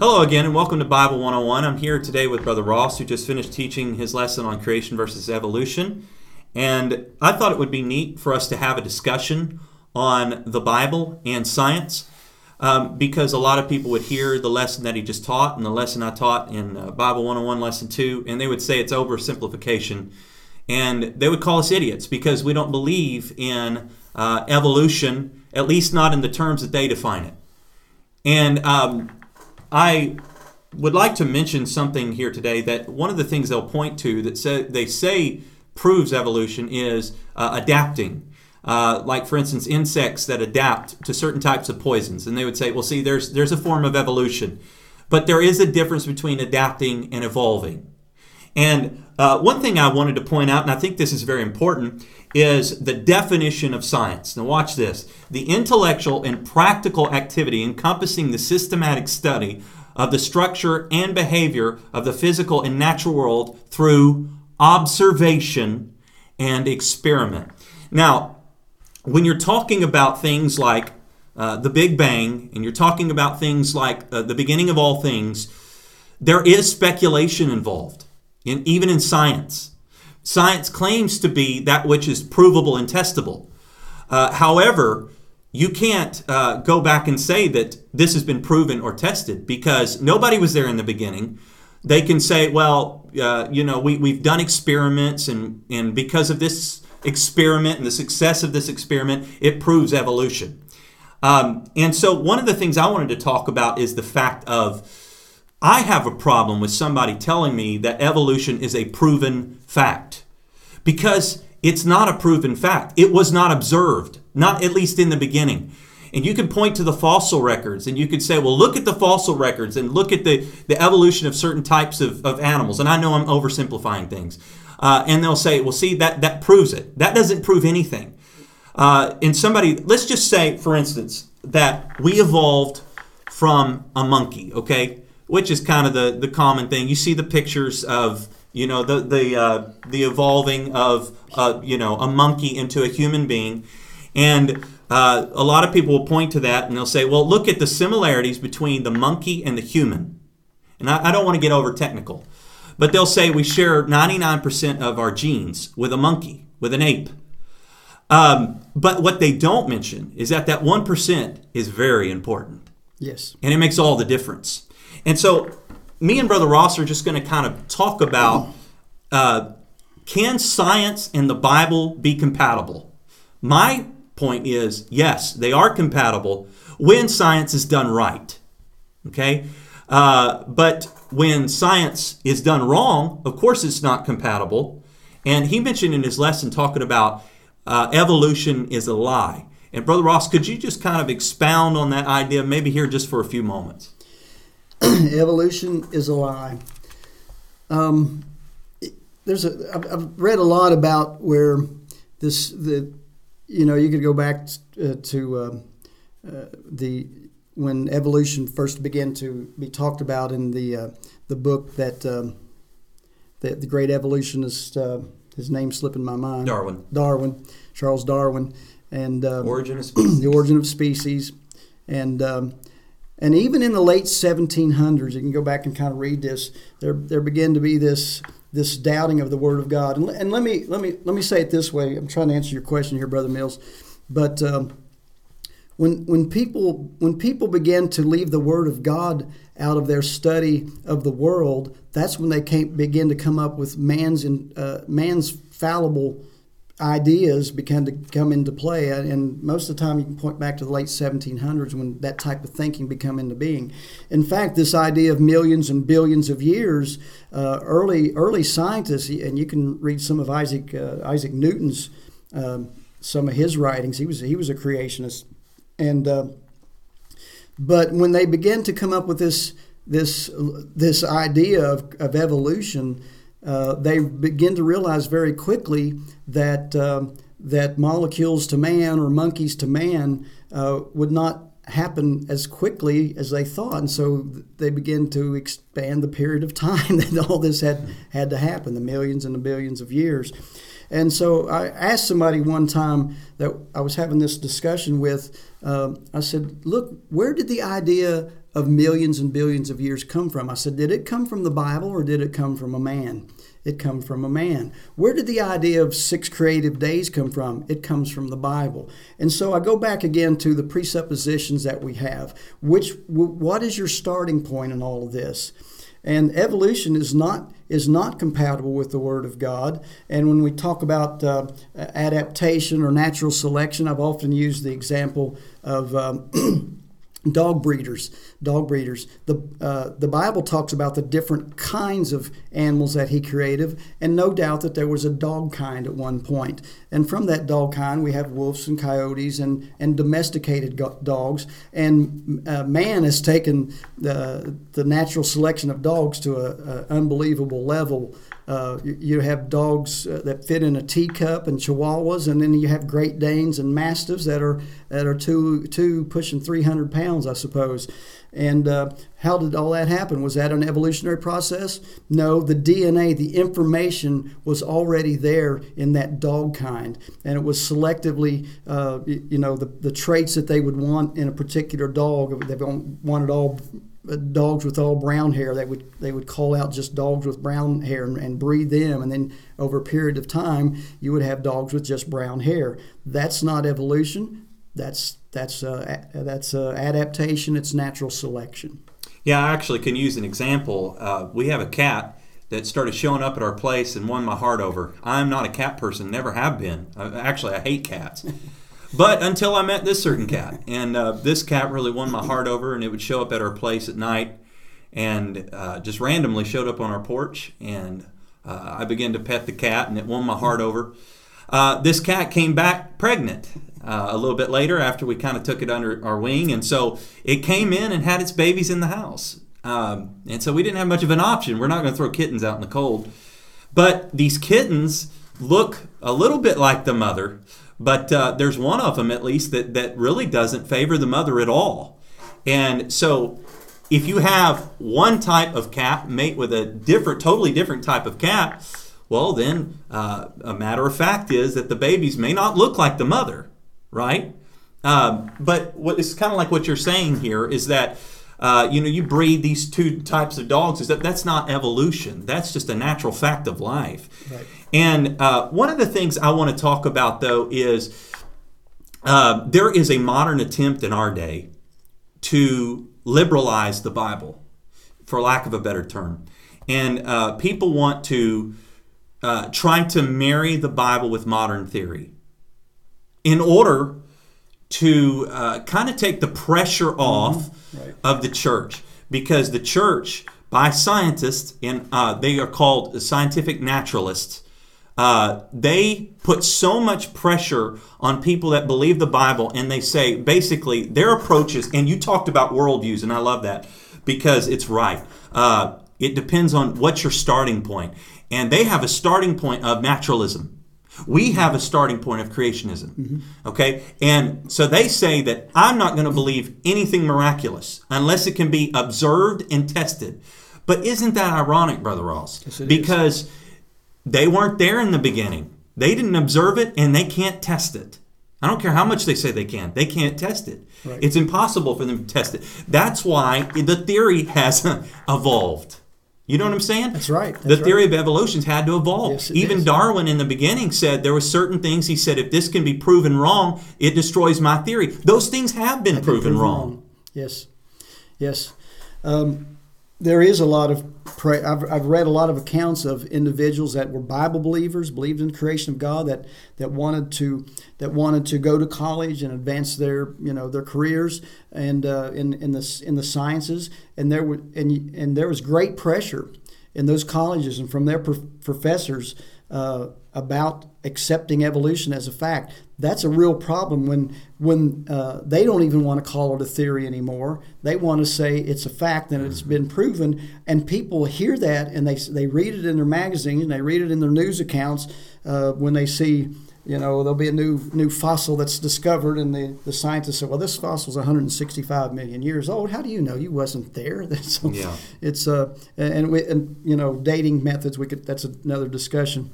Hello again, and welcome to Bible 101. I'm here today with Brother Ross, who just finished teaching his lesson on creation versus evolution. And I thought it would be neat for us to have a discussion on the Bible and science um, because a lot of people would hear the lesson that he just taught and the lesson I taught in uh, Bible 101, lesson 2, and they would say it's oversimplification. And they would call us idiots because we don't believe in uh, evolution, at least not in the terms that they define it. And um, I would like to mention something here today that one of the things they'll point to that say, they say proves evolution is uh, adapting. Uh, like for instance, insects that adapt to certain types of poisons, and they would say, "Well, see, there's there's a form of evolution, but there is a difference between adapting and evolving." And uh, one thing I wanted to point out, and I think this is very important, is the definition of science. Now, watch this the intellectual and practical activity encompassing the systematic study of the structure and behavior of the physical and natural world through observation and experiment. Now, when you're talking about things like uh, the Big Bang and you're talking about things like uh, the beginning of all things, there is speculation involved, in, even in science. Science claims to be that which is provable and testable. Uh, however, you can't uh, go back and say that this has been proven or tested because nobody was there in the beginning. They can say, well, uh, you know, we, we've done experiments, and, and because of this experiment and the success of this experiment, it proves evolution. Um, and so, one of the things I wanted to talk about is the fact of I have a problem with somebody telling me that evolution is a proven fact because it's not a proven fact. It was not observed, not at least in the beginning. And you can point to the fossil records and you could say, well, look at the fossil records and look at the, the evolution of certain types of, of animals. And I know I'm oversimplifying things. Uh, and they'll say, well, see, that, that proves it. That doesn't prove anything. Uh, and somebody, let's just say, for instance, that we evolved from a monkey, okay? Which is kind of the, the common thing. You see the pictures of you know the the uh, the evolving of uh, you know a monkey into a human being, and uh, a lot of people will point to that and they'll say, well, look at the similarities between the monkey and the human. And I, I don't want to get over technical, but they'll say we share 99% of our genes with a monkey, with an ape. Um, but what they don't mention is that that 1% is very important. Yes. And it makes all the difference. And so, me and Brother Ross are just going to kind of talk about uh, can science and the Bible be compatible? My point is yes, they are compatible when science is done right. Okay? Uh, but when science is done wrong, of course it's not compatible. And he mentioned in his lesson talking about uh, evolution is a lie. And Brother Ross, could you just kind of expound on that idea, maybe here just for a few moments? evolution is a lie. Um, there's a I've, I've read a lot about where this the you know you could go back uh, to uh, uh, the when evolution first began to be talked about in the uh, the book that um, the, the great evolutionist uh, his name slipping my mind. Darwin. Darwin. Charles Darwin. And um, origin of species. the origin of species. And um, and even in the late 1700s, you can go back and kind of read this. There, there began to be this this doubting of the Word of God. And, and let me let me let me say it this way. I'm trying to answer your question here, Brother Mills. But um, when when people when people began to leave the Word of God out of their study of the world, that's when they came, begin to come up with man's in, uh, man's fallible ideas began to come into play. And most of the time, you can point back to the late 1700s when that type of thinking became into being. In fact, this idea of millions and billions of years, uh, early early scientists, and you can read some of Isaac uh, Isaac Newton's um, some of his writings. He was he was a creationist, and uh, but when they began to come up with this this this idea of, of evolution uh, they begin to realize very quickly that um, that molecules to man or monkeys to man uh, would not happen as quickly as they thought, and so they begin to expand the period of time that all this had had to happen, the millions and the billions of years. And so I asked somebody one time that I was having this discussion with. Uh, I said, "Look, where did the idea of millions and billions of years come from? I said, did it come from the Bible or did it come from a man? It comes from a man. Where did the idea of six creative days come from? It comes from the Bible. And so I go back again to the presuppositions that we have. Which what is your starting point in all of this? And evolution is not is not compatible with the Word of God. And when we talk about uh, adaptation or natural selection, I've often used the example of um, dog breeders dog breeders. The uh, the bible talks about the different kinds of animals that he created and no doubt that there was a dog kind at one point. And from that dog kind we have wolves and coyotes and and domesticated dogs. And uh, man has taken the the natural selection of dogs to an unbelievable level uh, you, have dogs uh, that fit in a teacup and chihuahuas, and then you have Great Danes and Mastiffs that are that are two two pushing 300 pounds, I suppose. And uh, how did all that happen? Was that an evolutionary process? No, the DNA, the information was already there in that dog kind, and it was selectively, uh, you know, the, the traits that they would want in a particular dog. They wanted all dogs with all brown hair. They would they would call out just dogs with brown hair and, and, breed them, and then over a period of time, you would have dogs with just brown hair. That's not evolution. That's that's uh, that's uh, adaptation. It's natural selection. Yeah, I actually can use an example. Uh, we have a cat that started showing up at our place and won my heart over. I'm not a cat person, never have been. actually, I hate cats. But until I met this certain cat, and uh, this cat really won my heart over, and it would show up at our place at night, and uh, just randomly showed up on our porch, and uh, I began to pet the cat, and it won my heart over. Uh, this cat came back pregnant uh, a little bit later after we kind of took it under our wing, and so it came in and had its babies in the house, um, and so we didn't have much of an option. We're not going to throw kittens out in the cold, but these kittens look a little bit like the mother but uh, there's one of them, at least, that, that really doesn't favor the mother at all. And so if you have one type of cat mate with a different, totally different type of cat, well, then uh, a matter of fact is that the babies may not look like the mother, right? Um, but what is kind of like what you're saying here is that uh, you know you breed these two types of dogs is that that's not evolution that's just a natural fact of life right. And uh, one of the things I want to talk about, though, is uh, there is a modern attempt in our day to liberalize the Bible, for lack of a better term. And uh, people want to uh, try to marry the Bible with modern theory in order to uh, kind of take the pressure off mm-hmm. Right. of the church because the church by scientists and uh, they are called scientific naturalists uh, they put so much pressure on people that believe the Bible, and they say basically their approaches. And you talked about worldviews, and I love that because it's right. Uh, it depends on what's your starting point, and they have a starting point of naturalism. We have a starting point of creationism. Mm-hmm. Okay? And so they say that I'm not going to believe anything miraculous unless it can be observed and tested. But isn't that ironic, Brother Ross? Yes, because is. They weren't there in the beginning. They didn't observe it and they can't test it. I don't care how much they say they can. They can't test it. Right. It's impossible for them to test it. That's why the theory has evolved. You know what I'm saying? That's right. That's the theory right. of evolution's had to evolve. Yes, Even is. Darwin in the beginning said there were certain things he said if this can be proven wrong, it destroys my theory. Those things have been, proven, proven wrong. wrong. Yes. Yes. Um, there is a lot of pray. I've, I've read a lot of accounts of individuals that were Bible believers, believed in the creation of God, that that wanted to that wanted to go to college and advance their you know their careers and uh, in in the in the sciences, and there were and and there was great pressure in those colleges and from their professors uh, about accepting evolution as a fact. That's a real problem when when uh, they don't even want to call it a theory anymore. They want to say it's a fact and it's been proven. And people hear that and they they read it in their magazines and they read it in their news accounts uh, when they see. You know, there'll be a new new fossil that's discovered, and the, the scientists say, "Well, this fossil is 165 million years old. How do you know? You wasn't there." so yeah. It's uh, and we and you know dating methods. We could that's another discussion.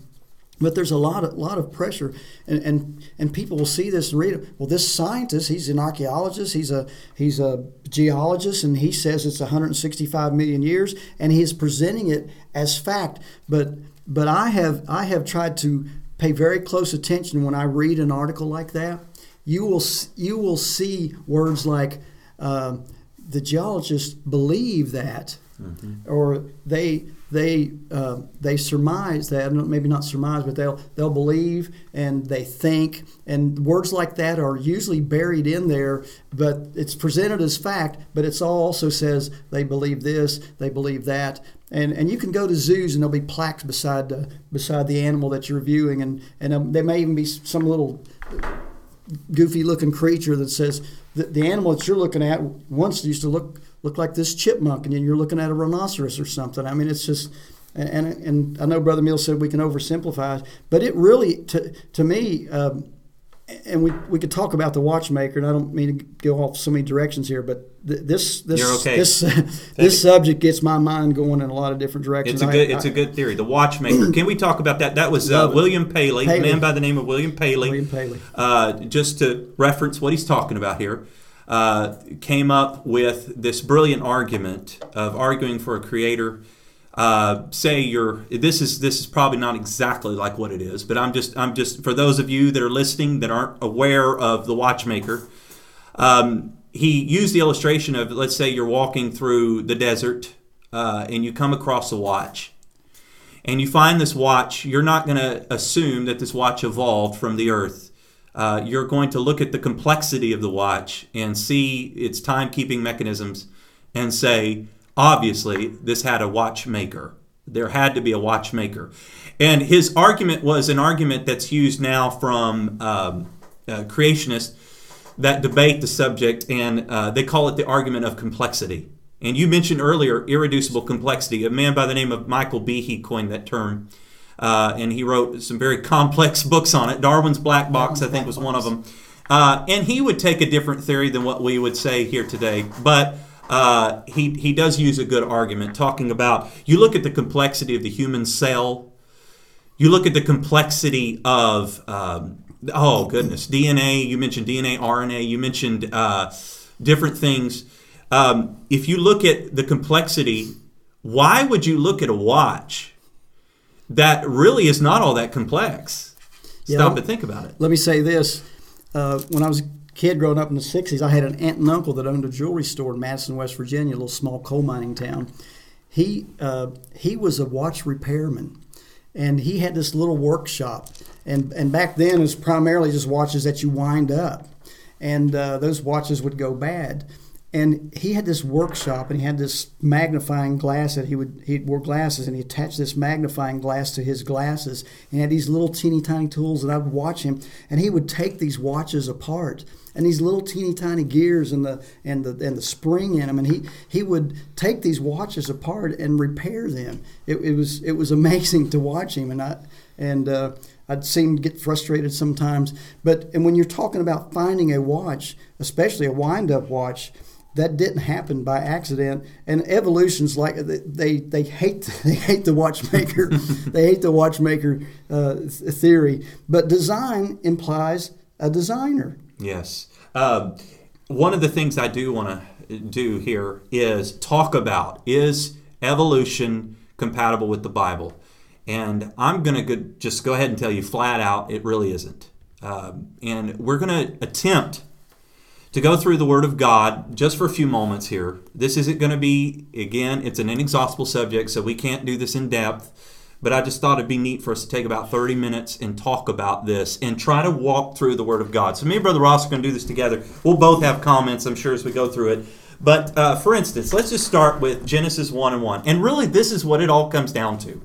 But there's a lot of lot of pressure, and, and and people will see this and read it. Well, this scientist, he's an archaeologist, he's a he's a geologist, and he says it's 165 million years, and he is presenting it as fact. But but I have I have tried to pay very close attention when I read an article like that. You will you will see words like uh, the geologists believe that, mm-hmm. or they they uh, they surmise that maybe not surmise, but they'll they'll believe and they think, and words like that are usually buried in there, but it's presented as fact, but it's also says they believe this, they believe that, and and you can go to zoos and there'll be plaques beside the beside the animal that you're viewing, and and um, there may even be some little goofy looking creature that says the, the animal that you're looking at once used to look look like this chipmunk, and then you're looking at a rhinoceros or something. I mean, it's just, and and I know Brother Mills said we can oversimplify, but it really, to to me, um, and we, we could talk about the watchmaker, and I don't mean to go off so many directions here, but th- this this okay. this this subject gets my mind going in a lot of different directions. It's a good I, it's I, a good theory. The watchmaker. Can we talk about that? That was uh, William Paley, Paley, man by the name of William Paley. William Paley. Uh, just to reference what he's talking about here uh, came up with this brilliant argument of arguing for a creator. Uh, say you're this is this is probably not exactly like what it is, but I'm just I'm just for those of you that are listening that aren't aware of the watchmaker. Um, he used the illustration of let's say you're walking through the desert uh, and you come across a watch and you find this watch you're not going to assume that this watch evolved from the earth uh, you're going to look at the complexity of the watch and see its timekeeping mechanisms and say, obviously, this had a watchmaker. There had to be a watchmaker. And his argument was an argument that's used now from um, uh, creationists that debate the subject, and uh, they call it the argument of complexity. And you mentioned earlier irreducible complexity. A man by the name of Michael Behe coined that term. Uh, and he wrote some very complex books on it. Darwin's Black Box, I think, was one of them. Uh, and he would take a different theory than what we would say here today, but uh, he he does use a good argument, talking about you look at the complexity of the human cell, you look at the complexity of um, oh goodness DNA. You mentioned DNA, RNA. You mentioned uh, different things. Um, if you look at the complexity, why would you look at a watch? That really is not all that complex. Stop yeah, and think about it. Let me say this. Uh, when I was a kid growing up in the 60s, I had an aunt and uncle that owned a jewelry store in Madison, West Virginia, a little small coal mining town. He, uh, he was a watch repairman, and he had this little workshop. And, and back then, it was primarily just watches that you wind up. And uh, those watches would go bad and he had this workshop and he had this magnifying glass that he would he wore glasses and he attached this magnifying glass to his glasses. And had these little teeny tiny tools and I would watch him and he would take these watches apart and these little teeny tiny gears and the and the and the spring in them. And he he would take these watches apart and repair them. It, it was it was amazing to watch him. And I and uh, I'd seem to get frustrated sometimes. But and when you're talking about finding a watch especially a wind up watch that didn't happen by accident. And evolution's like they they hate they hate the watchmaker, they hate the watchmaker uh, theory. But design implies a designer. Yes. Uh, one of the things I do want to do here is talk about is evolution compatible with the Bible, and I'm going to just go ahead and tell you flat out it really isn't. Um, and we're going to attempt to go through the Word of God just for a few moments here. This isn't going to be, again, it's an inexhaustible subject, so we can't do this in depth. But I just thought it'd be neat for us to take about 30 minutes and talk about this and try to walk through the Word of God. So, me and Brother Ross are going to do this together. We'll both have comments, I'm sure, as we go through it. But uh, for instance, let's just start with Genesis 1 and 1. And really, this is what it all comes down to.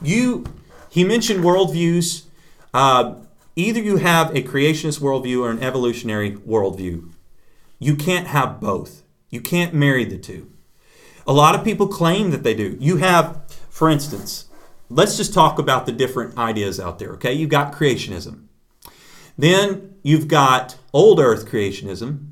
You, he mentioned worldviews. Uh, Either you have a creationist worldview or an evolutionary worldview. You can't have both. You can't marry the two. A lot of people claim that they do. You have, for instance, let's just talk about the different ideas out there, okay? You've got creationism. Then you've got old earth creationism.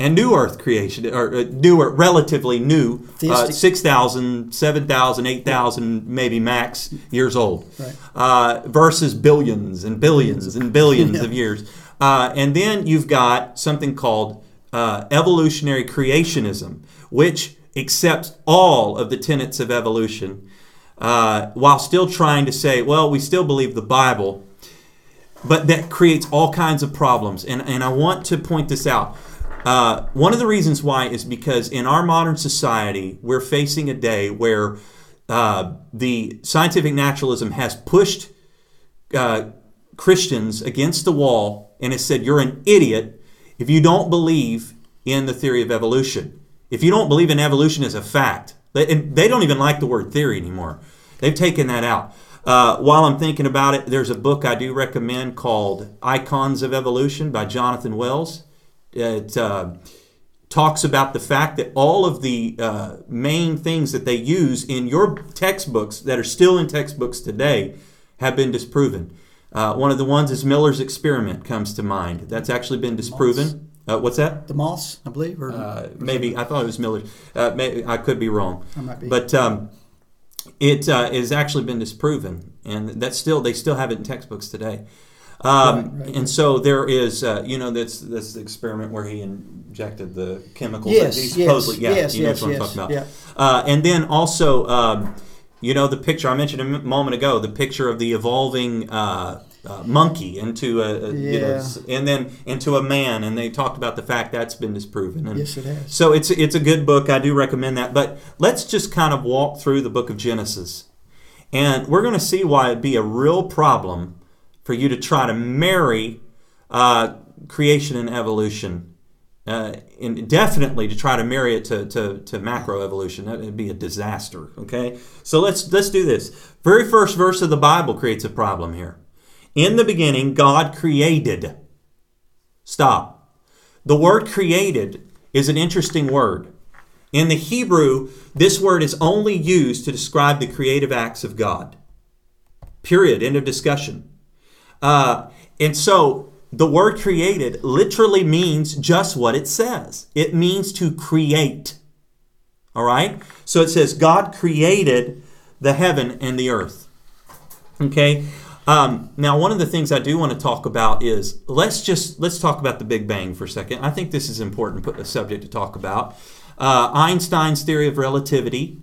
And new Earth creation, or uh, newer, relatively new, uh, 6,000, 7,000, 8,000, maybe max years old, Right. uh, versus billions and billions and billions Yeah. of years. Uh, and then you've got something called uh, evolutionary creationism, which accepts all of the tenets of evolution uh, while still trying to say, well, we still believe the Bible, but that creates all kinds of problems. And, and I want to point this out. Uh, one of the reasons why is because in our modern society, we're facing a day where uh, the scientific naturalism has pushed uh, Christians against the wall and has said, You're an idiot if you don't believe in the theory of evolution. If you don't believe in evolution as a fact, they, and they don't even like the word theory anymore. They've taken that out. Uh, while I'm thinking about it, there's a book I do recommend called Icons of Evolution by Jonathan Wells. It uh, talks about the fact that all of the uh, main things that they use in your textbooks that are still in textbooks today have been disproven. Uh, one of the ones is Miller's experiment comes to mind. That's actually been disproven. Uh, what's that? The moss, I believe, or Uh, maybe I thought it was Miller's. Uh, may, I could be wrong. I might be. But um, it uh, has actually been disproven, and that's still they still have it in textbooks today. Um, Right, right, and so there is, uh, you know, that's that's the experiment where he injected the chemicals. yes, He yes, yeah, yes, you know yes, what I'm talking about. yeah. Uh, and then also, um, you know, the picture I mentioned a m- moment ago, the picture of the evolving uh, uh, monkey into a, a you know, Yeah. and then into a man, and they talked about the fact that's been disproven. And Yes, it has. so it's it's a good book. I do recommend that. But let's just kind of walk through the book of Genesis, and we're going to see why it'd be a real problem for you to try to marry uh, creation and evolution. Uh, and definitely to try to marry it to, to, to macroevolution. That would be a disaster okay? So let's let's do this. Very first verse of the bible creates a problem here. In the beginning god created. Stop. The word created is an interesting word. In the hebrew this word is only used to describe the creative acts of god. Period. End of discussion uh, and so the word created literally means just what it says it means to create. All right? So it says, God created the heaven and the earth. Okay? Um, now, one of the things I do want to talk about is let's just let's talk about the Big Bang for a second. I think this is important put- a subject to talk about. Uh, Einstein's theory of relativity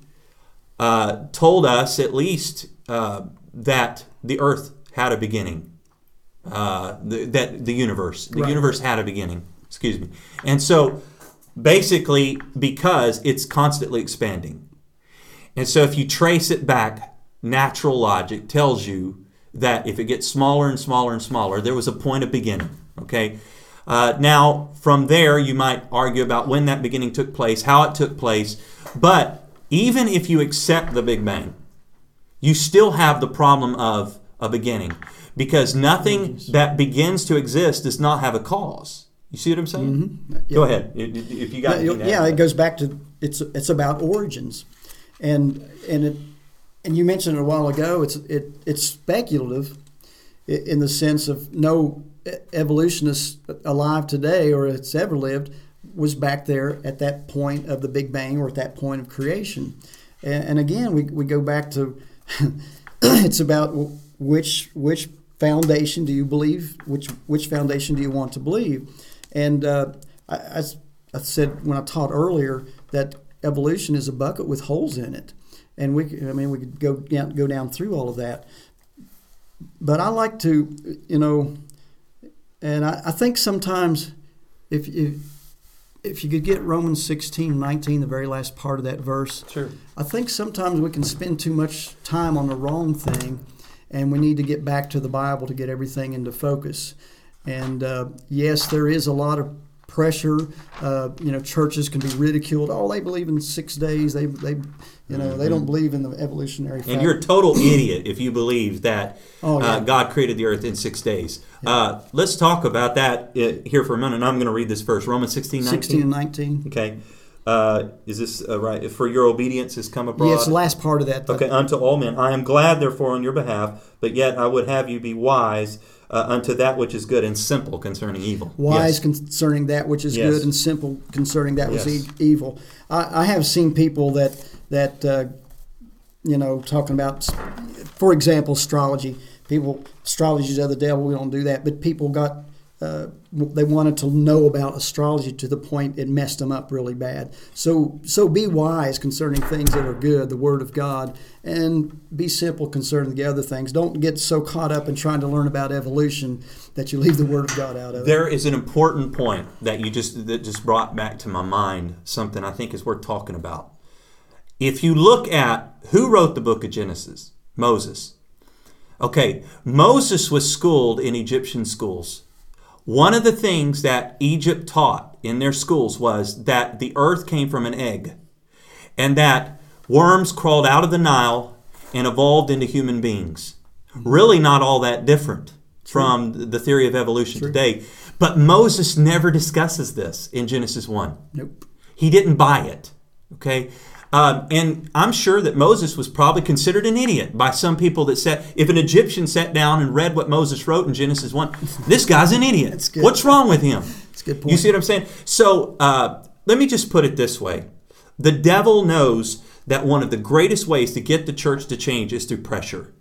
uh, told us at least uh, that the Earth had a beginning uh, the, that the universe, the Right. universe had a beginning. Excuse me. And so, basically, because it's constantly expanding, and so if you trace it back, natural logic tells you that if it gets smaller and smaller and smaller, there was a point of beginning. Okay. Uh, now, from there, you might argue about when that beginning took place, how it took place, but even if you accept the Big Bang, you still have the problem of a beginning because nothing that begins to exist does not have a cause. You see what I'm saying? Mm-hmm. Go ahead. If you got yeah, yeah, it goes back to it's it's about origins, and and it and you mentioned it a while ago. It's it it's speculative, in the sense of no evolutionist alive today or it's ever lived was back there at that point of the Big Bang or at that point of creation, and, and again we, we go back to it's about which which foundation do you believe? Which which foundation do you want to believe? And uh, I, I I said when I taught earlier that evolution is a bucket with holes in it. And we I mean we could go down go down through all of that. But I like to you know and I, I think sometimes if if if you could get Romans 16, 19, the very last part of that verse, Sure. I think sometimes we can spend too much time on the wrong thing, and we need to get back to the Bible to get everything into focus. And uh, yes, there is a lot of pressure. Uh, you know, churches can be ridiculed. Oh, they believe in six days. They, they, you know, they don't believe in the evolutionary. And you're a total idiot if you believe that Oh, yeah. uh, God created the earth in six days. Uh, let's talk about that uh, here for a minute. And I'm going to read this verse Romans 16, 19. 16 and 19. Okay. Uh, is this uh, right? For your obedience has come abroad. Yeah, it's the last part of that. Okay, unto all men. I am glad, therefore, on your behalf, but yet I would have you be wise uh, unto that which is good and simple concerning evil. Wise Yes. concerning that which is Yes. good and simple concerning that which Yes. is e- evil. I, I have seen people that that uh, you know talking about, for example, astrology. People astrology is of the devil. We don't do that, but people got. Uh, they wanted to know about astrology to the point it messed them up really bad. So, so be wise concerning things that are good, the Word of God, and be simple concerning the other things. Don't get so caught up in trying to learn about evolution that you leave the Word of God out of it. There is an important point that you just that just brought back to my mind something I think is worth talking about. If you look at who wrote the book of Genesis, Moses. Okay, Moses was schooled in Egyptian schools. One of the things that Egypt taught in their schools was that the earth came from an egg and that worms crawled out of the Nile and evolved into human beings. Really, not all that different from the theory of evolution today. But Moses never discusses this in Genesis 1. Nope. He didn't buy it. Okay? Um, and I'm sure that Moses was probably considered an idiot by some people that said, if an Egyptian sat down and read what Moses wrote in Genesis 1, this guy's an idiot. What's wrong with him? That's a good point. You see what I'm saying? So uh, let me just put it this way the devil knows that one of the greatest ways to get the church to change is through pressure.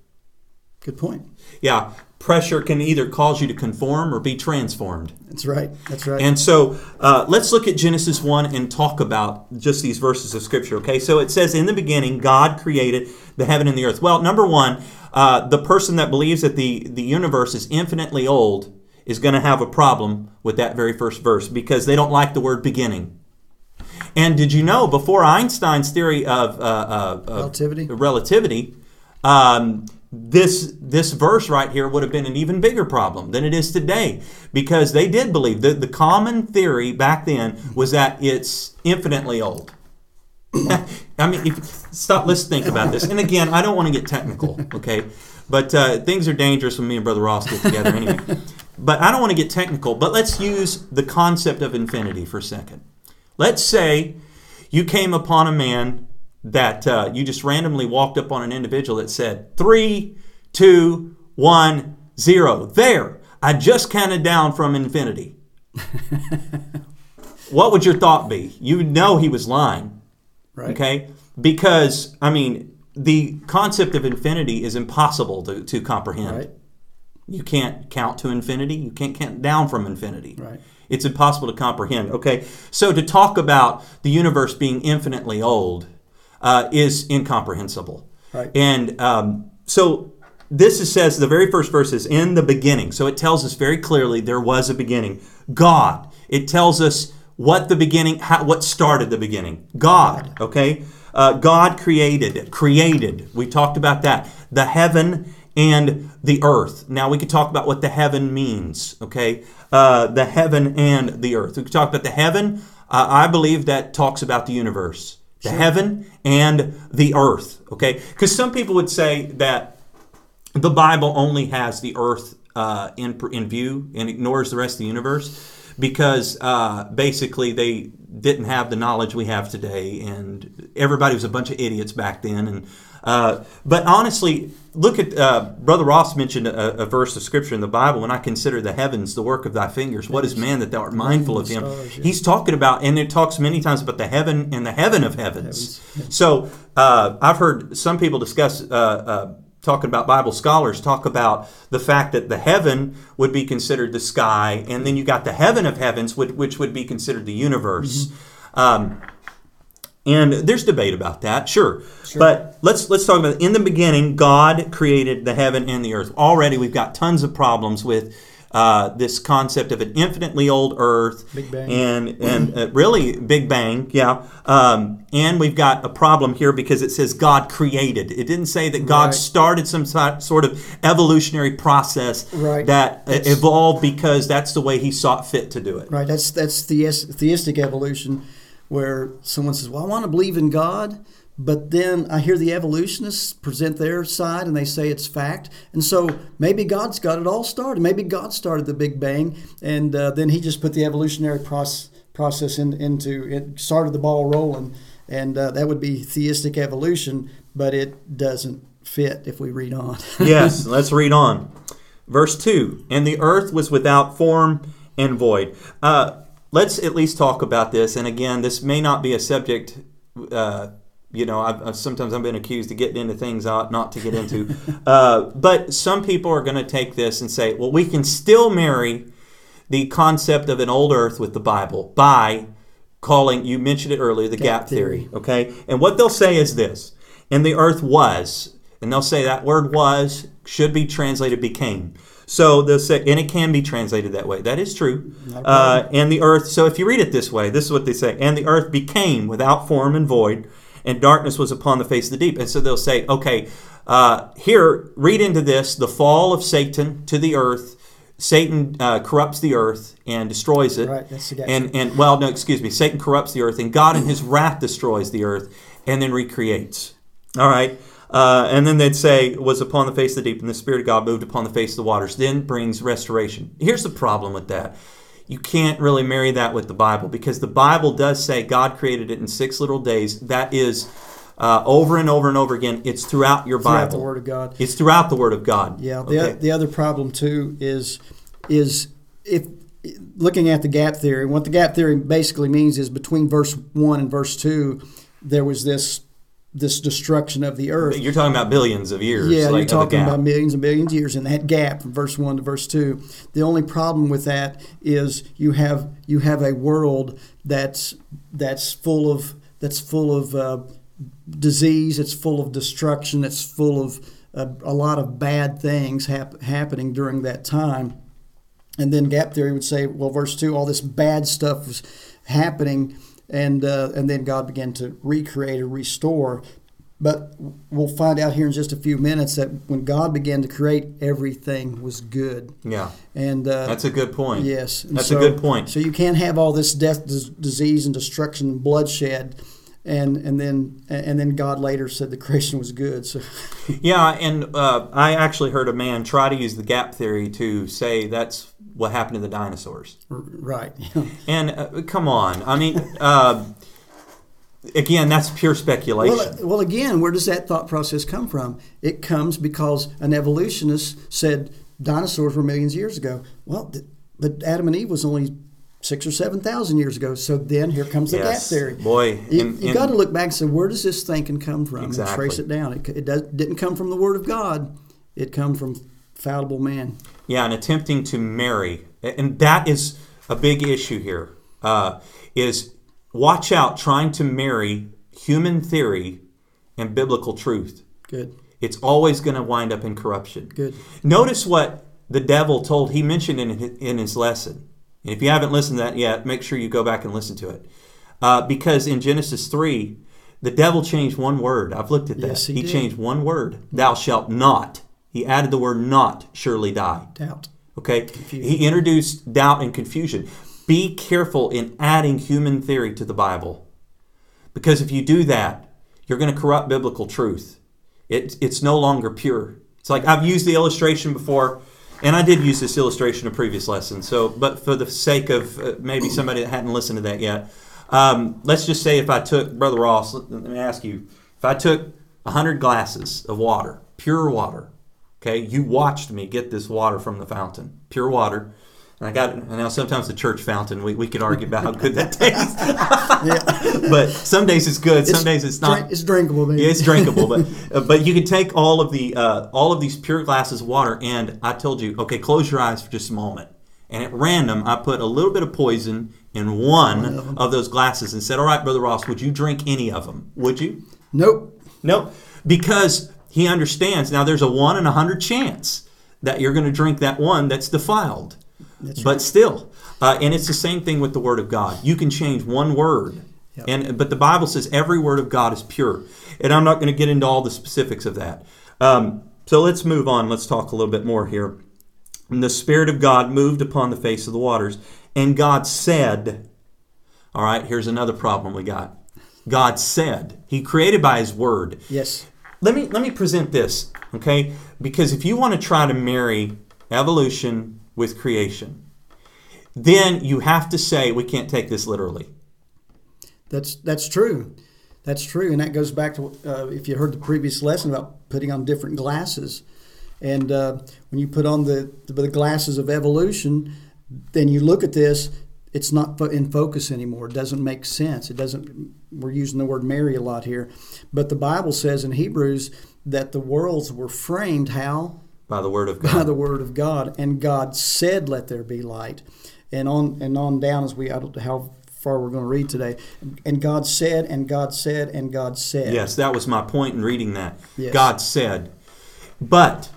Good point. Yeah, pressure can either cause you to conform or be transformed. That's right. That's right. And so uh, let's look at Genesis 1 and talk about just these verses of Scripture, okay? So it says, In the beginning, God created the heaven and the earth. Well, number one, uh, the person that believes that the, the universe is infinitely old is going to have a problem with that very first verse because they don't like the word beginning. And did you know before Einstein's theory of, uh, uh, of Relativity. relativity, um, this this verse right here would have been an even bigger problem than it is today because they did believe that the common theory back then was that it's infinitely old. I mean, if, stop. Let's think about this. And again, I don't want to get technical, okay? But uh, things are dangerous when me and Brother Ross get together anyway. But I don't want to get technical. But let's use the concept of infinity for a second. Let's say you came upon a man that uh, you just randomly walked up on an individual that said three, two, one, zero. There, I just counted down from infinity. what would your thought be? You would know he was lying. right. Okay? Because, I mean, the concept of infinity is impossible to, to comprehend. Right. You can't count to infinity. You can't count down from infinity. Right. It's impossible to comprehend. Okay, so to talk about the universe being infinitely old uh, is incomprehensible. Right. And um, so this is, says the very first verse is in the beginning. So it tells us very clearly there was a beginning. God. It tells us what the beginning, how, what started the beginning. God. Okay. Uh, God created. Created. We talked about that. The heaven and the earth. Now we could talk about what the heaven means. Okay. Uh, the heaven and the earth. We could talk about the heaven. Uh, I believe that talks about the universe the heaven and the earth. Okay, because some people would say that the Bible only has the earth uh, in in view and ignores the rest of the universe because uh, basically they didn't have the knowledge we have today, and everybody was a bunch of idiots back then. And uh, but honestly, look at uh, Brother Ross mentioned a, a verse of scripture in the Bible. When I consider the heavens the work of thy fingers, what is man that thou art mindful of him? He's talking about, and it talks many times about the heaven and the heaven of heavens. So uh, I've heard some people discuss. Uh, uh, Talking about Bible scholars talk about the fact that the heaven would be considered the sky, and then you got the heaven of heavens, which, which would be considered the universe. Um, and there's debate about that, sure. But let's let's talk about it. in the beginning, God created the heaven and the earth. Already, we've got tons of problems with uh, this concept of an infinitely old Earth, Big Bang. and and uh, really Big Bang, yeah. Um, and we've got a problem here because it says God created. It didn't say that God Right. started some sort of evolutionary process Right. that uh, It's- evolved because that's the way He saw fit to do it. Right. That's that's theis, theistic evolution, where someone says, "Well, I want to believe in God," but then I hear the evolutionists present their side and they say it's fact, and so maybe God's got it all started. Maybe God started the Big Bang, and uh, then He just put the evolutionary process process in, into it started the ball rolling, and uh, that would be theistic evolution, but it doesn't fit if we read on. yes, let's read on. Verse 2 And the earth was without form and void. Uh, let's at least talk about this. And again, this may not be a subject. Uh, you know, I've, I've, sometimes I've been accused of getting into things I ought not to get into. uh, but some people are going to take this and say, well, we can still marry the concept of an old earth with the Bible by calling, you mentioned it earlier, the gap, gap theory. theory. Okay? And what they'll say is this and the earth was, and they'll say that word was should be translated became. So they'll say, and it can be translated that way. That is true. Uh, and the earth, so if you read it this way, this is what they say, and the earth became without form and void, and darkness was upon the face of the deep. And so they'll say, okay, uh, here, read into this the fall of Satan to the earth. Satan uh, corrupts the earth and destroys it. Right, that's the and and well, no, excuse me. Satan corrupts the earth, and God in His wrath destroys the earth, and then recreates. All right. Uh, and then they'd say, was upon the face of the deep, and the Spirit of God moved upon the face of the waters, then brings restoration. Here's the problem with that. You can't really marry that with the Bible because the Bible does say God created it in six little days. That is uh, over and over and over again. It's throughout your throughout Bible. the Word of God. It's throughout the Word of God. Yeah. The, okay. the other problem too is is if looking at the gap theory. What the gap theory basically means is between verse one and verse two, there was this this destruction of the earth. You're talking about billions of years. Yeah, like you're talking about millions and billions of years in that gap from verse one to verse two. The only problem with that is you have you have a world that's that's full of that's full of uh, disease. It's full of destruction. It's full of uh, a lot of bad things hap- happening during that time. And then gap theory would say, well, verse two, all this bad stuff was happening and uh, and then God began to recreate and restore. But we'll find out here in just a few minutes that when God began to create, everything was good. Yeah, and uh, that's a good point. Yes, and that's so, a good point. So you can't have all this death, disease, and destruction and bloodshed and and then and then God later said the creation was good. So yeah, and uh, I actually heard a man try to use the gap theory to say that's what happened to the dinosaurs. Right. and uh, come on, I mean. Uh, again, that's pure speculation. Well, well, again, where does that thought process come from? It comes because an evolutionist said dinosaurs were millions of years ago. Well, but Adam and Eve was only six or seven thousand years ago. So then here comes the yes, gap theory. Boy, you, you got to look back and say, where does this thinking come from? Exactly. And trace it down. It, it does, didn't come from the Word of God. It come from fallible man. Yeah, and attempting to marry, and that is a big issue here. Uh, is watch out trying to marry human theory and biblical truth. Good. It's always going to wind up in corruption. Good. Notice what the devil told. He mentioned in in his lesson. And if you haven't listened to that yet, make sure you go back and listen to it. Uh, because in Genesis 3, the devil changed one word. I've looked at that. Yes, he, he changed one word. Thou shalt not. He added the word not surely die. Doubt. Okay? Confusion. He introduced doubt and confusion. Be careful in adding human theory to the Bible. Because if you do that, you're going to corrupt biblical truth. It, it's no longer pure. It's like I've used the illustration before and I did use this illustration in a previous lesson. So, but for the sake of uh, maybe somebody that hadn't listened to that yet, um, let's just say if I took Brother Ross, let me ask you, if I took hundred glasses of water, pure water, okay, you watched me get this water from the fountain, pure water. And I got and now sometimes the church fountain we, we could argue about how good that tastes. yeah. But some days it's good, some days it's not. It's drinkable, Yeah, it's drinkable, but uh, but you can take all of the uh, all of these pure glasses of water and I told you, okay, close your eyes for just a moment. And at random, I put a little bit of poison in one of, of those glasses and said, "All right, brother Ross, would you drink any of them? Would you?" Nope. Nope. Because he understands now there's a 1 in a 100 chance that you're going to drink that one that's defiled. That's but still, uh, and it's the same thing with the Word of God. You can change one word, yep. and but the Bible says every word of God is pure. And I'm not going to get into all the specifics of that. Um, so let's move on. Let's talk a little bit more here. And the Spirit of God moved upon the face of the waters, and God said, "All right, here's another problem we got." God said, He created by His Word. Yes. Let me let me present this, okay? Because if you want to try to marry evolution with creation. then you have to say we can't take this literally. That's that's true. That's true, and that goes back to uh, if you heard the previous lesson about putting on different glasses, and uh, when you put on the the glasses of evolution, then you look at this. It's not in focus anymore. It doesn't make sense. It doesn't. We're using the word marry a lot here, but the Bible says in Hebrews that the worlds were framed how by the word of God. By the word of God, and God said, "Let there be light," and on and on down as we I don't know how far we're going to read today. And God said, and God said, and God said. Yes, that was my point in reading that. Yes. God said. But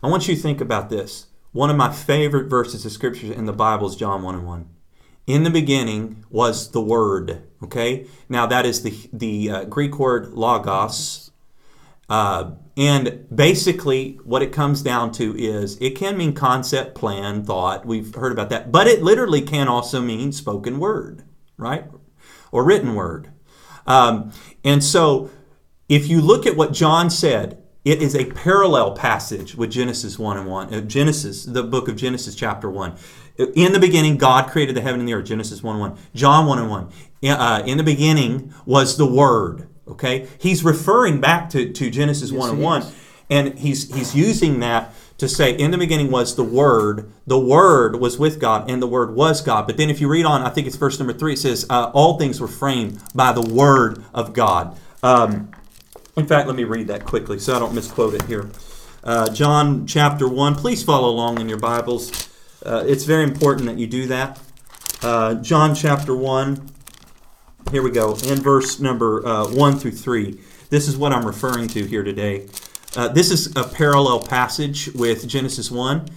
I want you to think about this. One of my favorite verses of scripture in the Bible is John 1 and 1. In the beginning was the Word. Okay? Now, that is the, the uh, Greek word logos. Uh, and basically, what it comes down to is it can mean concept, plan, thought. We've heard about that. But it literally can also mean spoken word right? Or written word. Um, and so if you look at what John said, it is a parallel passage with Genesis 1 and 1. Uh, Genesis, the book of Genesis, chapter 1. In the beginning, God created the heaven and the earth. Genesis 1 1. John 1 and 1. Uh, in the beginning was the Word. Okay? He's referring back to, to Genesis yes, 1 and 1. And he's, he's using that to say, in the beginning was the Word, the Word was with God, and the Word was God. But then if you read on, I think it's verse number three, it says, uh, all things were framed by the Word of God. Um, in fact, let me read that quickly so I don't misquote it here. Uh, John chapter 1, please follow along in your Bibles. Uh, it's very important that you do that. Uh, John chapter 1, here we go, in verse number uh, 1 through 3. This is what I'm referring to here today. Uh, this is a parallel passage with Genesis 1.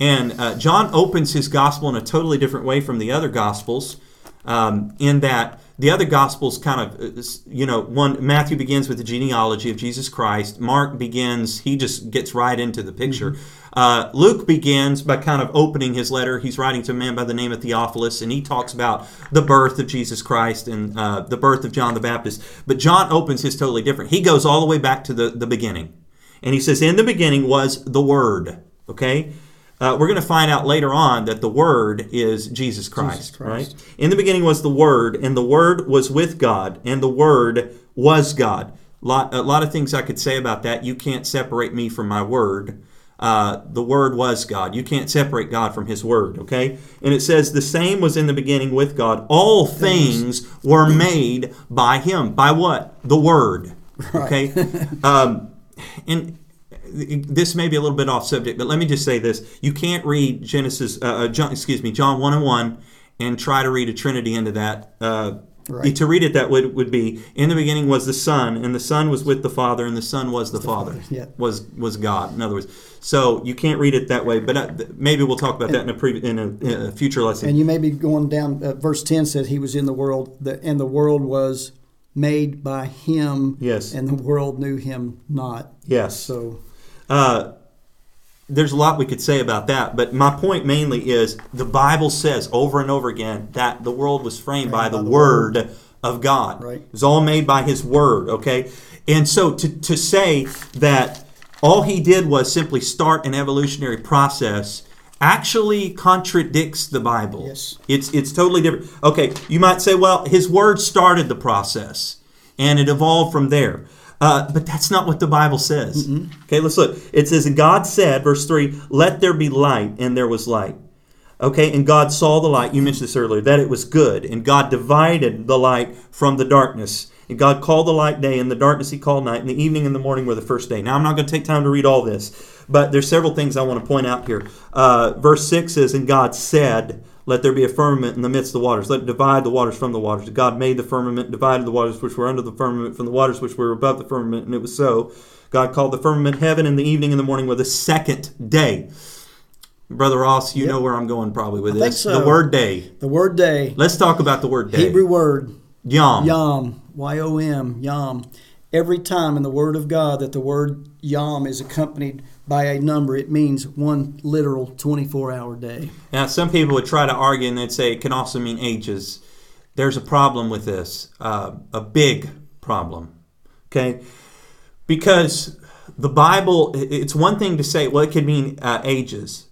And uh, John opens his gospel in a totally different way from the other gospels, um, in that the other gospels kind of, uh, you know, one Matthew begins with the genealogy of Jesus Christ. Mark begins, he just gets right into the picture. Mm-hmm. Uh, Luke begins by kind of opening his letter. He's writing to a man by the name of Theophilus, and he talks about the birth of Jesus Christ and uh, the birth of John the Baptist. But John opens his totally different. He goes all the way back to the, the beginning. And he says, In the beginning was the Word. Okay? Uh, we're going to find out later on that the Word is Jesus Christ, Jesus Christ, right? In the beginning was the Word, and the Word was with God, and the Word was God. Lot, a lot of things I could say about that. You can't separate me from my Word. Uh, the Word was God. You can't separate God from His Word, okay? And it says, The same was in the beginning with God. All things were made by Him. By what? The Word, okay? um, and this may be a little bit off subject, but let me just say this: you can't read Genesis, uh, uh, John, excuse me, John one and one, and try to read a Trinity into that. Uh, right. To read it that would would be in the beginning was the Son, and the Son was with the Father, and the Son was the, the Father. Father. Yeah. Was was God. In other words, so you can't read it that way. But uh, maybe we'll talk about and, that in a, pre- in, a, in a future lesson. And you may be going down. Uh, verse ten says He was in the world, the, and the world was made by him yes and the world knew him not yes so uh, there's a lot we could say about that but my point mainly is the bible says over and over again that the world was framed, framed by, the, the word, word, of god right it was all made by his word okay and so to, to say that all he did was simply start an evolutionary process actually contradicts the Bible. Yes. It's it's totally different. Okay, you might say, well, his word started the process and it evolved from there. Uh, but that's not what the Bible says. Mm-hmm. Okay, let's look. It says, God said, verse 3, let there be light, and there was light. Okay, and God saw the light, you mentioned this earlier, that it was good, and God divided the light from the darkness. And God called the light day, and the darkness he called night, and the evening and the morning were the first day. Now, I'm not going to take time to read all this, but there's several things I want to point out here. Uh, verse 6 says, And God said, Let there be a firmament in the midst of the waters. Let it divide the waters from the waters. God made the firmament, divided the waters which were under the firmament from the waters which were above the firmament, and it was so. God called the firmament heaven, and the evening and the morning were the second day. Brother Ross, you yep. know where I'm going probably with I this. So. The word day. The word day. Let's talk about the word day. Hebrew word. Yom. Yom. Y O M. Yom. Every time in the Word of God that the word Yom is accompanied by a number, it means one literal 24 hour day. Now, some people would try to argue and they'd say it can also mean ages. There's a problem with this, uh, a big problem. Okay? Because the Bible, it's one thing to say, well, it could mean uh, ages,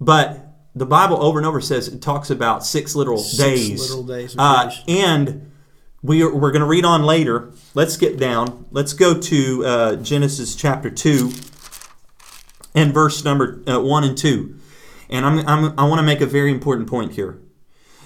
but the Bible over and over says it talks about six literal Six days. literal days Uh, and we are, we're going to read on later. Let's get down. Let's go to uh, Genesis chapter 2 and verse number uh, 1 and 2. And I'm, I'm, I want to make a very important point here.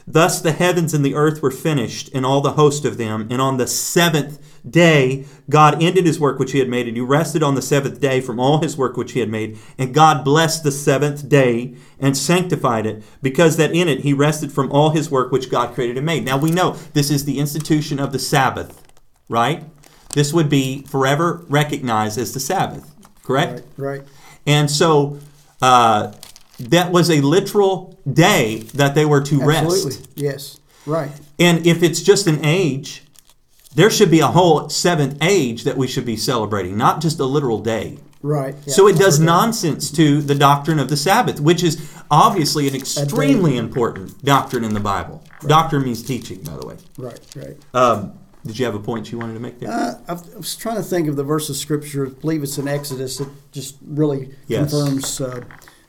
Thus the heavens and the earth were finished, and all the host of them. And on the seventh day, God ended his work which he had made, and he rested on the seventh day from all his work which he had made. And God blessed the seventh day and sanctified it, because that in it he rested from all his work which God created and made. Now we know this is the institution of the Sabbath, right? This would be forever recognized as the Sabbath, correct? Right, right. And so uh, that was a literal day that they were to Absolutely. rest. Yes. Right. And if it's just an age, there should be a whole seventh age that we should be celebrating, not just a literal day. Right. Yeah. So it does nonsense to the doctrine of the Sabbath, which is obviously an extremely important doctrine in the Bible. Doctrine means teaching, by the way. Right. Right. Um, did you have a point you wanted to make there? Uh, I was trying to think of the verse of scripture. I believe it's in Exodus. It just really Yes. confirms uh,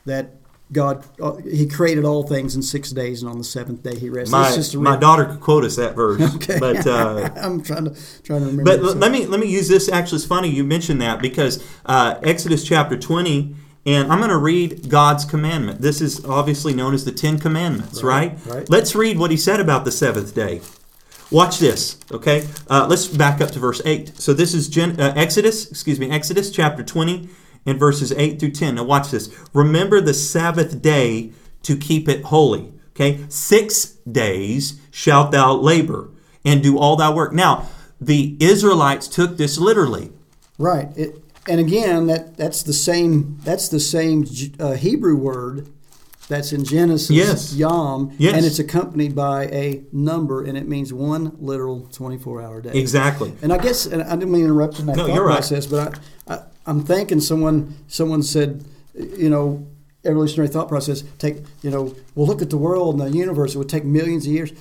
that God uh, He created all things in six days, and on the seventh day He rested. my a my daughter could quote us that verse, Okay. but. Uh, I'm trying to trying to remember. But l- let me let me use this. Actually, it's funny you mentioned that because uh, Exodus chapter twenty, and I'm going to read God's commandment. This is obviously known as the Ten Commandments, right? Right, right. Let's read what He said about the seventh day. Watch this, okay? Uh, let's back up to verse eight. So this is Gen- uh, Exodus, excuse me, Exodus chapter twenty and verses eight through ten. Now watch this. Remember the Sabbath day to keep it holy. Okay, six days shalt thou labor and do all thy work. Now, the Israelites took this literally. Right. It, and again, that that's the same. That's the same uh, Hebrew word that's in Genesis. Yes. Yom. Yes. And it's accompanied by a number, and it means one literal 24-hour day. Exactly. And I guess, and I didn't mean to interrupt in that No, thought you're right. process, but I, I, I'm thinking someone someone said, you know, evolutionary thought process take, you know, well look at the world and the universe. It would take millions of years.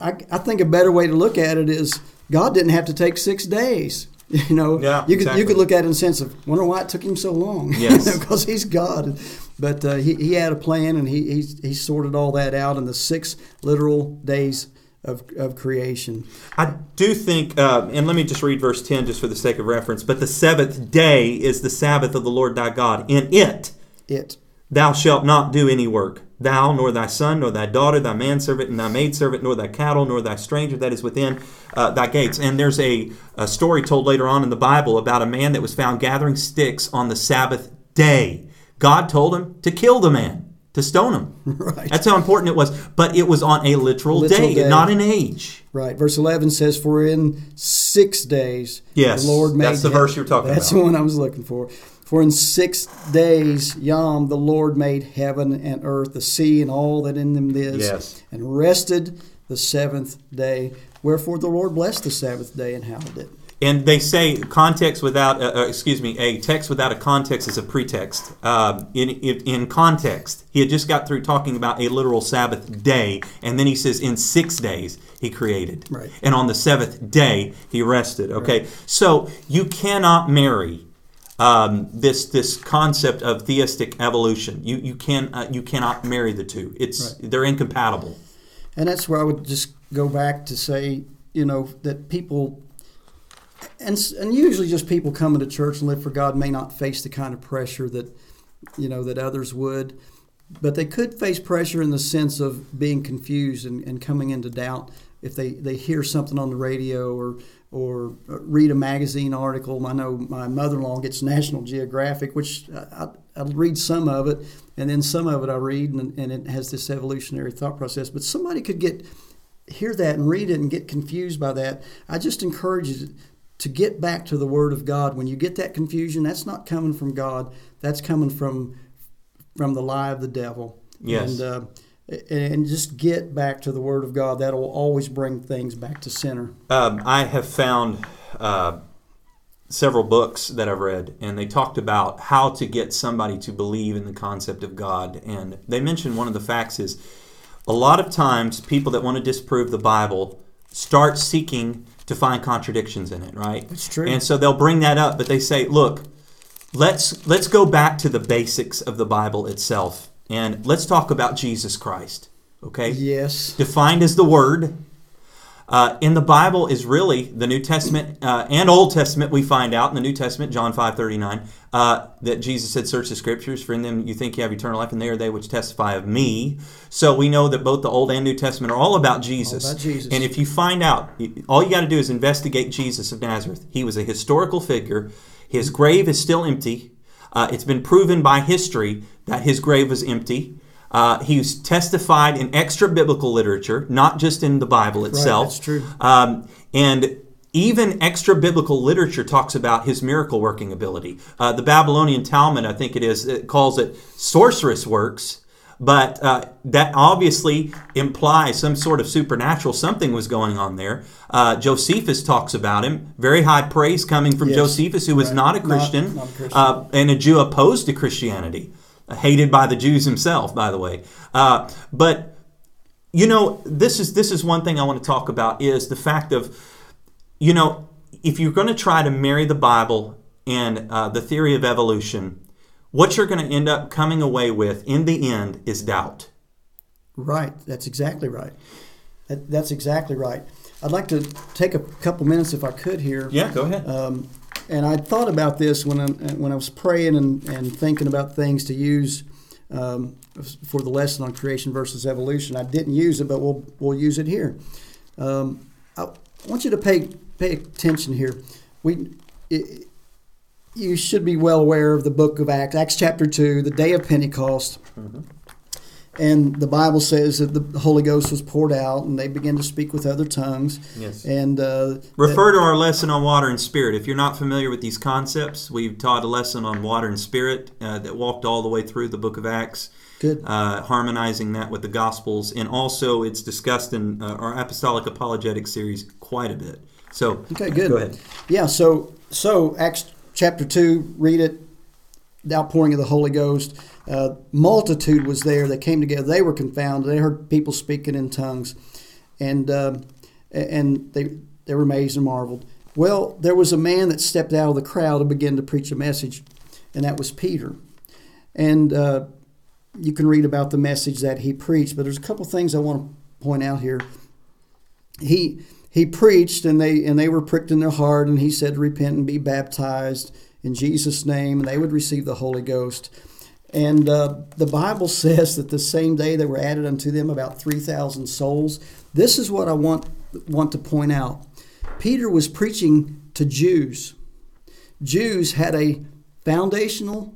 I, I think a better way to look at it is God didn't have to take six days. You know, Yeah, you could exactly. you could look at it in the sense of wonder why it took him so long. Yes. because he's God. But uh, he, he had a plan and he, he he sorted all that out in the six literal days of, of creation. I do think, uh, and let me just read verse 10 just for the sake of reference. But the seventh day is the Sabbath of the Lord thy God. In it It thou shalt not do any work, thou, nor thy son, nor thy daughter, thy manservant, and thy maidservant, nor thy cattle, nor thy stranger that is within uh, thy gates. And there's a, a story told later on in the Bible about a man that was found gathering sticks on the Sabbath day. God told him to kill the man, to stone him. Right. That's how important it was. But it was on a literal, Literal day, day. not an age. Right. Verse 11 says, For in six days Yes, the Lord made that's the verse you're talking That's about. That's the one I was looking for. For in six days, Yom, the Lord made heaven and earth, the sea, and all that in them is, Yes. and rested the seventh day. Wherefore the Lord blessed the Sabbath day and hallowed it. And they say context without, uh, uh, excuse me, a text without a context is a pretext. Um, in, in in context, he had just got through talking about a literal Sabbath day, and then he says, "In six days he created, Right. and on the seventh day he rested." Okay, so you cannot marry um, this this concept of theistic evolution. You you can uh, you cannot marry the two. It's they're incompatible. And that's where I would just go back to say, you know, that people, and, and usually just people coming to church and live for God may not face the kind of pressure that, you know, that others would. But they could face pressure in the sense of being confused and, and coming into doubt if they, they hear something on the radio or or uh, read a magazine article. I know my mother-in-law gets National Geographic, which I, I, I read some of it, and then some of it I read, and, and it has this evolutionary thought process. But somebody could get hear that and read it and get confused by that. I just encourage you to get back to the Word of God. When you get that confusion, that's not coming from God. That's coming from from the lie of the devil. Yes. And, uh, and just get back to the Word of God. That will always bring things back to center. Um, I have found uh, several books that I've read, and they talked about how to get somebody to believe in the concept of God. And they mentioned one of the facts is a lot of times people that want to disprove the Bible start seeking to find contradictions in it, right? That's true. And so they'll bring that up, but they say, look, let's let's go back to the basics of the Bible itself. And let's talk about Jesus Christ. Okay? Yes. Defined as the Word. Uh, in the Bible is really the New Testament uh, and Old Testament. We find out in the New Testament, John five thirty nine, uh, that Jesus said, "Search the Scriptures, for in them you think you have eternal life, and they are they which testify of me." So we know that both the Old and New Testament are all about Jesus. All about Jesus. And if you find out, all you got to do is investigate Jesus of Nazareth. He was a historical figure. His grave is still empty. Uh, it's been proven by history that his grave was empty. Uh, he's testified in extra biblical literature, not just in the Bible itself. that's true. Um, and even extra biblical literature talks about his miracle working ability. Uh, the Babylonian Talmud, I think it is, it calls it sorceress works. But uh, that obviously implies some sort of supernatural something was going on there. Uh, Josephus talks about him. Very high praise coming from Yes. Josephus, who was Right. not a Christian, not a Christian. Uh, and a Jew opposed to Christianity, hated by the Jews himself, by the way. Uh, but you know, this is this is one thing I want to talk about is the fact of, you know, if you're going to try to marry the Bible and uh, the theory of evolution, what you're going to end up coming away with in the end is doubt. Right. That's exactly right. That, that's exactly right. I'd like to take a couple minutes, if I could, here. Yeah, go ahead. Um, and I thought about this when I, when I was praying and, and thinking about things to use um, for the lesson on creation versus evolution. I didn't use it, but we'll, we'll use it here. Um, I want you to pay, pay attention here. We, it, you should be well aware of the book of Acts, Acts chapter 2, the day of Pentecost. And the Bible says that the Holy Ghost was poured out and they began to speak with other tongues. Yes. And uh, Refer to our lesson on water and spirit. If you're not familiar with these concepts, we've taught a lesson on water and spirit uh, that walked all the way through the book of Acts, Good. uh, harmonizing that with the Gospels. And also, it's discussed in uh, our Apostolic Apologetic series quite a bit. So, Okay, good. Go ahead. Yeah, so so Acts chapter two, read it. The outpouring of the Holy Ghost. Uh, multitude was there. They came together. They were confounded. They heard people speaking in tongues, and um, and they they were amazed and marveled. Well, there was a man that stepped out of the crowd and began to preach a message, and that was Peter. And uh, you can read about the message that he preached, but there's a couple things I want to point out here he he preached and they and they were pricked in their heart and he said repent and be baptized in Jesus name and they would receive the Holy Ghost and uh, the Bible says that the same day there were added unto them about 3,000 souls. This is what I want want to point out. Peter was preaching to Jews. Jews had a foundational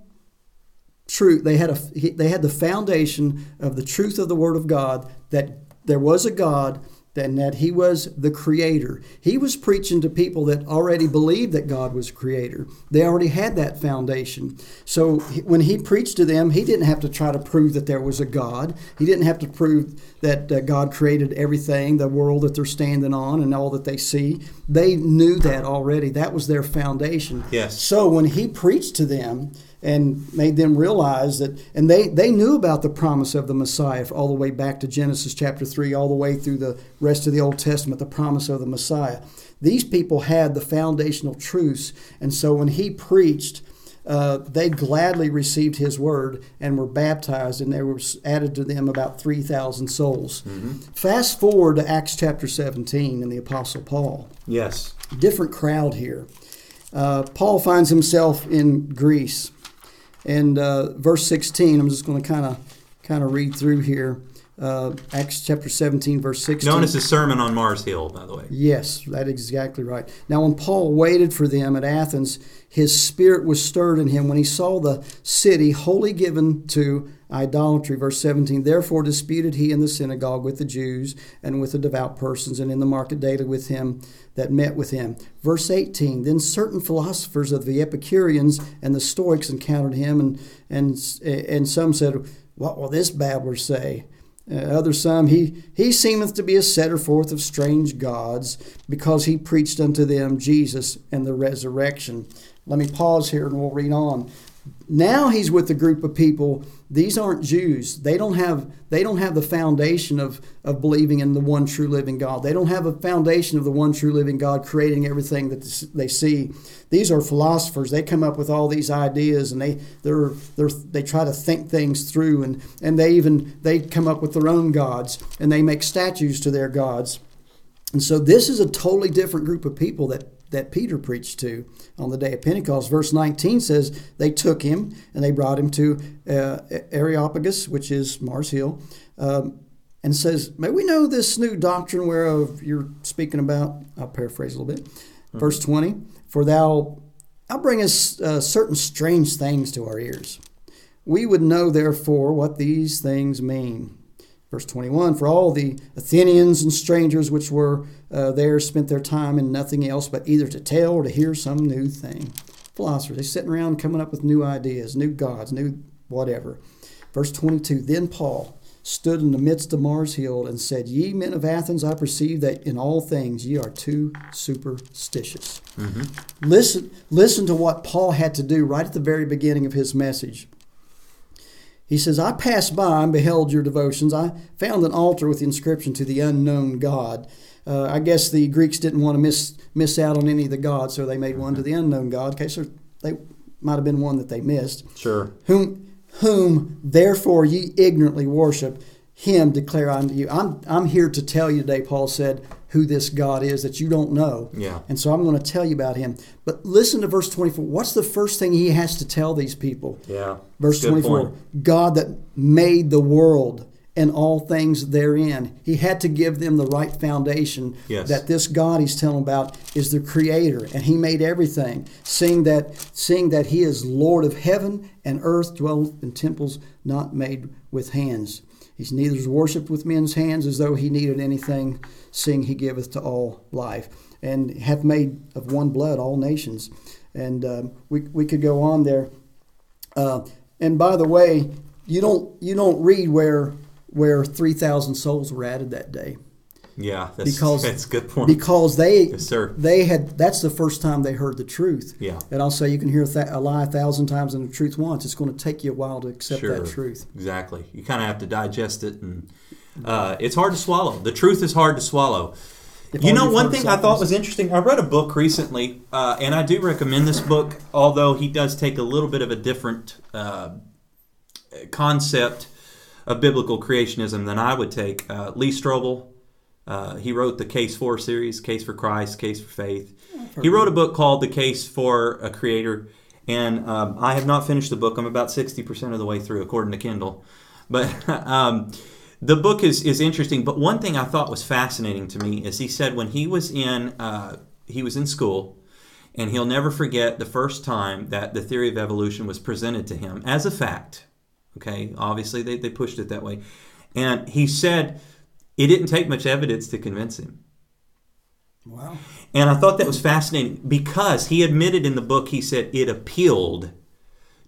truth. They had a they had the foundation of the truth of the Word of God that there was a God and that He was the Creator. He was preaching to people that already believed that God was a Creator. They already had that foundation. So when He preached to them, He didn't have to try to prove that there was a God. He didn't have to prove that uh, God created everything, the world that they're standing on, and all that they see. They knew that already. That was their foundation. Yes. So when he preached to them and made them realize that, and they, they knew about the promise of the Messiah all the way back to Genesis chapter 3, all the way through the rest of the Old Testament, the promise of the Messiah. These people had the foundational truths. And so when he preached, uh, they gladly received his word and were baptized, and there was added to them about 3,000 souls. Fast forward to Acts chapter 17 and the Apostle Paul yes. different crowd here. Uh, Paul finds himself in Greece, and uh, verse 16. I'm just going to kind of kind of read through here. Uh, Acts chapter 17, verse 16. Known as the Sermon on Mars Hill, by the way. Yes, that is exactly right. Now, when Paul waited for them at Athens, his spirit was stirred in him when he saw the city wholly given to idolatry. Verse 17 Therefore disputed he in the synagogue with the Jews and with the devout persons, and in the market daily with him that met with him. Verse 18 Then certain philosophers of the Epicureans and the Stoics encountered him, and, and, and some said, What will this babbler say? Uh, other some, he, he seemeth to be a setter forth of strange gods, because he preached unto them Jesus and the resurrection. Let me pause here and we'll read on. Now he's with a group of people. These aren't Jews. They don't have they don't have the foundation of, of believing in the one true living God. They don't have a foundation of the one true living God creating everything that they see. These are philosophers. They come up with all these ideas and they they're, they're they try to think things through and, and they even they come up with their own gods and they make statues to their gods. And so this is a totally different group of people that that Peter preached to on the day of Pentecost. Verse 19 says, They took him and they brought him to uh, Areopagus, which is Mars Hill, um, and says, May we know this new doctrine whereof you're speaking about? I'll paraphrase a little bit. Mm-hmm. Verse 20, For thou, thou bringest uh, certain strange things to our ears. We would know, therefore, what these things mean. Verse 21 For all the Athenians and strangers which were uh, there spent their time in nothing else but either to tell or to hear some new thing. Philosophers, they're sitting around coming up with new ideas, new gods, new whatever. Verse 22 Then Paul stood in the midst of Mars Hill and said, Ye men of Athens, I perceive that in all things ye are too superstitious. Mm-hmm. Listen, listen to what Paul had to do right at the very beginning of his message. He says, I passed by and beheld your devotions. I found an altar with the inscription to the unknown God. Uh, I guess the Greeks didn't want to miss miss out on any of the gods, so they made one to the unknown God. Okay, so they might have been one that they missed. Sure. Whom whom therefore ye ignorantly worship, him declare unto you. I'm I'm here to tell you today, Paul said, who this God is that you don't know. Yeah. And so I'm going to tell you about him. But listen to verse 24. What's the first thing he has to tell these people? Yeah. Verse Good 24 point. God that made the world and all things therein. He had to give them the right foundation yes. that this God he's telling about is the creator and he made everything. Seeing that seeing that he is Lord of heaven and earth, dwell in temples not made with hands. He's neither worshipped with men's hands as though he needed anything, seeing he giveth to all life, and hath made of one blood all nations. And um, we, we could go on there. Uh, and by the way, you don't you don't read where where three thousand souls were added that day. Yeah, that's, because that's a good point. Because they yes, sir. they had that's the first time they heard the truth. Yeah, and I'll say you can hear a lie a thousand times and the truth once. It's going to take you a while to accept sure. that truth. Exactly. You kind of have to digest it, and uh, it's hard to swallow. The truth is hard to swallow. If you know, one thing I thought was interesting. I read a book recently, uh, and I do recommend this book, although he does take a little bit of a different uh, concept of biblical creationism than I would take. Uh, Lee Strobel uh, he wrote the Case for series, Case for Christ, Case for Faith. He wrote a book called The Case for a Creator, and um, I have not finished the book. I'm about 60% of the way through, according to Kindle. But um, the book is, is interesting. But one thing I thought was fascinating to me is he said when he was in uh, he was in school, and he'll never forget the first time that the theory of evolution was presented to him as a fact. Okay, obviously they, they pushed it that way. And he said it didn't take much evidence to convince him. Wow. And I thought that was fascinating because he admitted in the book, he said it appealed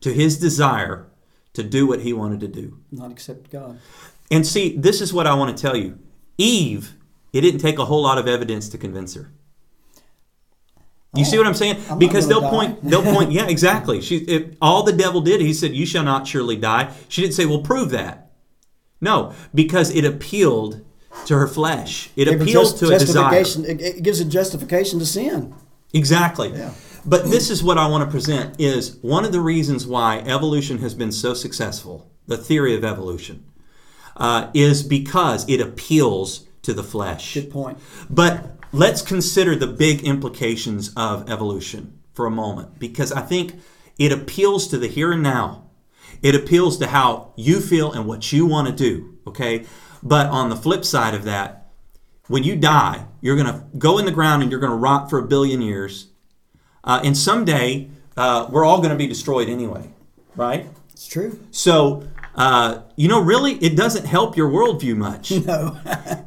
to his desire to do what he wanted to do. Not accept God. And see, this is what I want to tell you. Eve, it didn't take a whole lot of evidence to convince her. You oh, see what I'm saying? I'm because they'll die. point, they'll point. Yeah, exactly. She, if, all the devil did, he said, "You shall not surely die." She didn't say, "Well, prove that." No, because it appealed to her flesh. It appeals just, to a desire. It gives a justification to sin. Exactly. Yeah. But this is what I want to present is one of the reasons why evolution has been so successful, the theory of evolution, uh, is because it appeals to the flesh. Good point. But let's consider the big implications of evolution for a moment, because I think it appeals to the here and now. It appeals to how you feel and what you want to do, okay? But on the flip side of that, when you die, you're going to go in the ground and you're going to rot for a billion years. Uh, and someday, uh, we're all going to be destroyed anyway, right? It's true. So, uh, you know, really, it doesn't help your worldview much. No.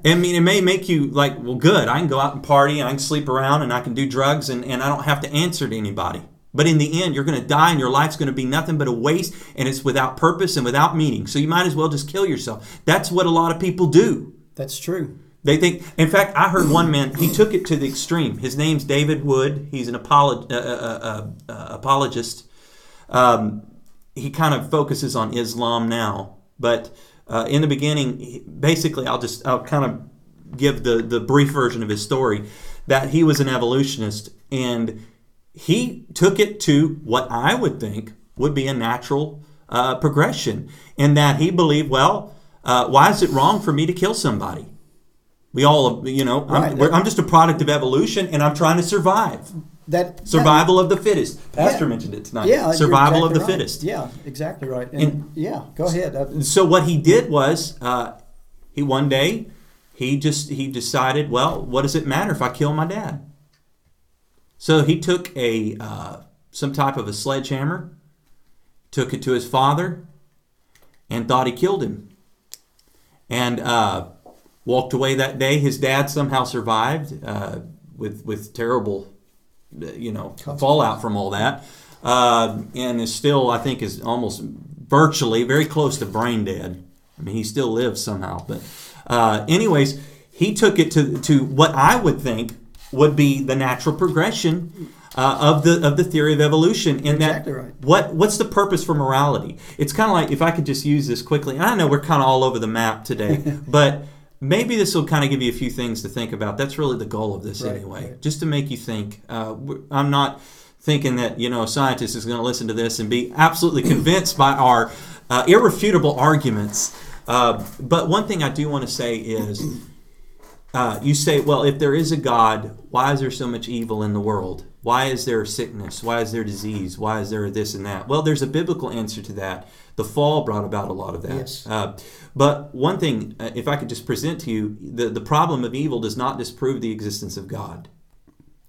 I mean, it may make you like, well, good, I can go out and party and I can sleep around and I can do drugs and, and I don't have to answer to anybody. But in the end, you're going to die and your life's going to be nothing but a waste and it's without purpose and without meaning. So you might as well just kill yourself. That's what a lot of people do. That's true. They think, in fact, I heard one man, he took it to the extreme. His name's David Wood. He's an apolog- uh, uh, uh, uh apologist. Um, he kind of focuses on Islam now, but uh, in the beginning, basically, I'll just I'll kind of give the the brief version of his story that he was an evolutionist and he took it to what I would think would be a natural uh, progression, in that he believed, well, uh, why is it wrong for me to kill somebody? We all, you know, I'm, Right. we're, I'm just a product of evolution, and I'm trying to survive. That that- Survival of the fittest. Pastor Yeah. mentioned it tonight. Yeah, survival of the right. fittest. Yeah, exactly right. And, And- yeah, go ahead. Uh, So what he did was, uh, he one day, he just he decided, well, what does it matter if I kill my dad? So he took a uh, some type of a sledgehammer, took it to his father, and thought he killed him, and uh, walked away that day. His dad somehow survived uh, with with terrible, you know, fallout from all that, uh, and is still, I think, is almost virtually very close to brain dead. I mean, he still lives somehow, but uh, anyways, he took it to to what I would think would be the natural progression. Uh, of the of the theory of evolution, and Exactly that right. what what's the purpose for morality? It's kind of like if I could just use this quickly. And I know we're kind of all over the map today, but maybe this will kind of give you a few things to think about. That's really the goal of this Right, anyway, right. just to make you think. Uh, I'm not thinking that you know a scientist is going to listen to this and be absolutely convinced by our uh, irrefutable arguments. Uh, but one thing I do want to say is. Uh, you say, well, if there is a God, why is there so much evil in the world? Why is there sickness? Why is there disease? Why is there this and that? Well, there's a biblical answer to that. The fall brought about a lot of that. Yes. Uh, but one thing, uh, if I could just present to you, the, the problem of evil does not disprove the existence of God.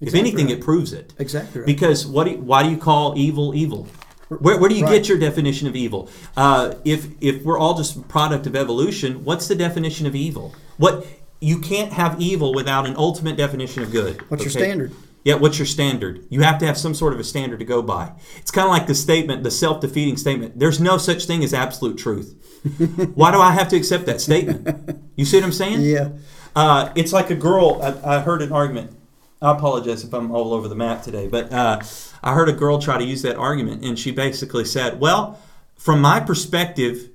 if anything, right. it proves it. Exactly right. Because what? Do you, why do you call evil evil? Where, where do you Right. get your definition of evil? Uh, if if we're all just a product of evolution, what's the definition of evil? What you can't have evil without an ultimate definition of good. What's your standard? Yeah, what's your standard? You have to have some sort of a standard to go by. It's kind of like the statement, the self-defeating statement. There's no such thing as absolute truth. Why do I have to accept that statement? You see what I'm saying? Yeah. Uh, it's like a girl. I, I heard an argument. I apologize if I'm all over the map today, but uh, I heard a girl try to use that argument, and she basically said, "Well, from my perspective,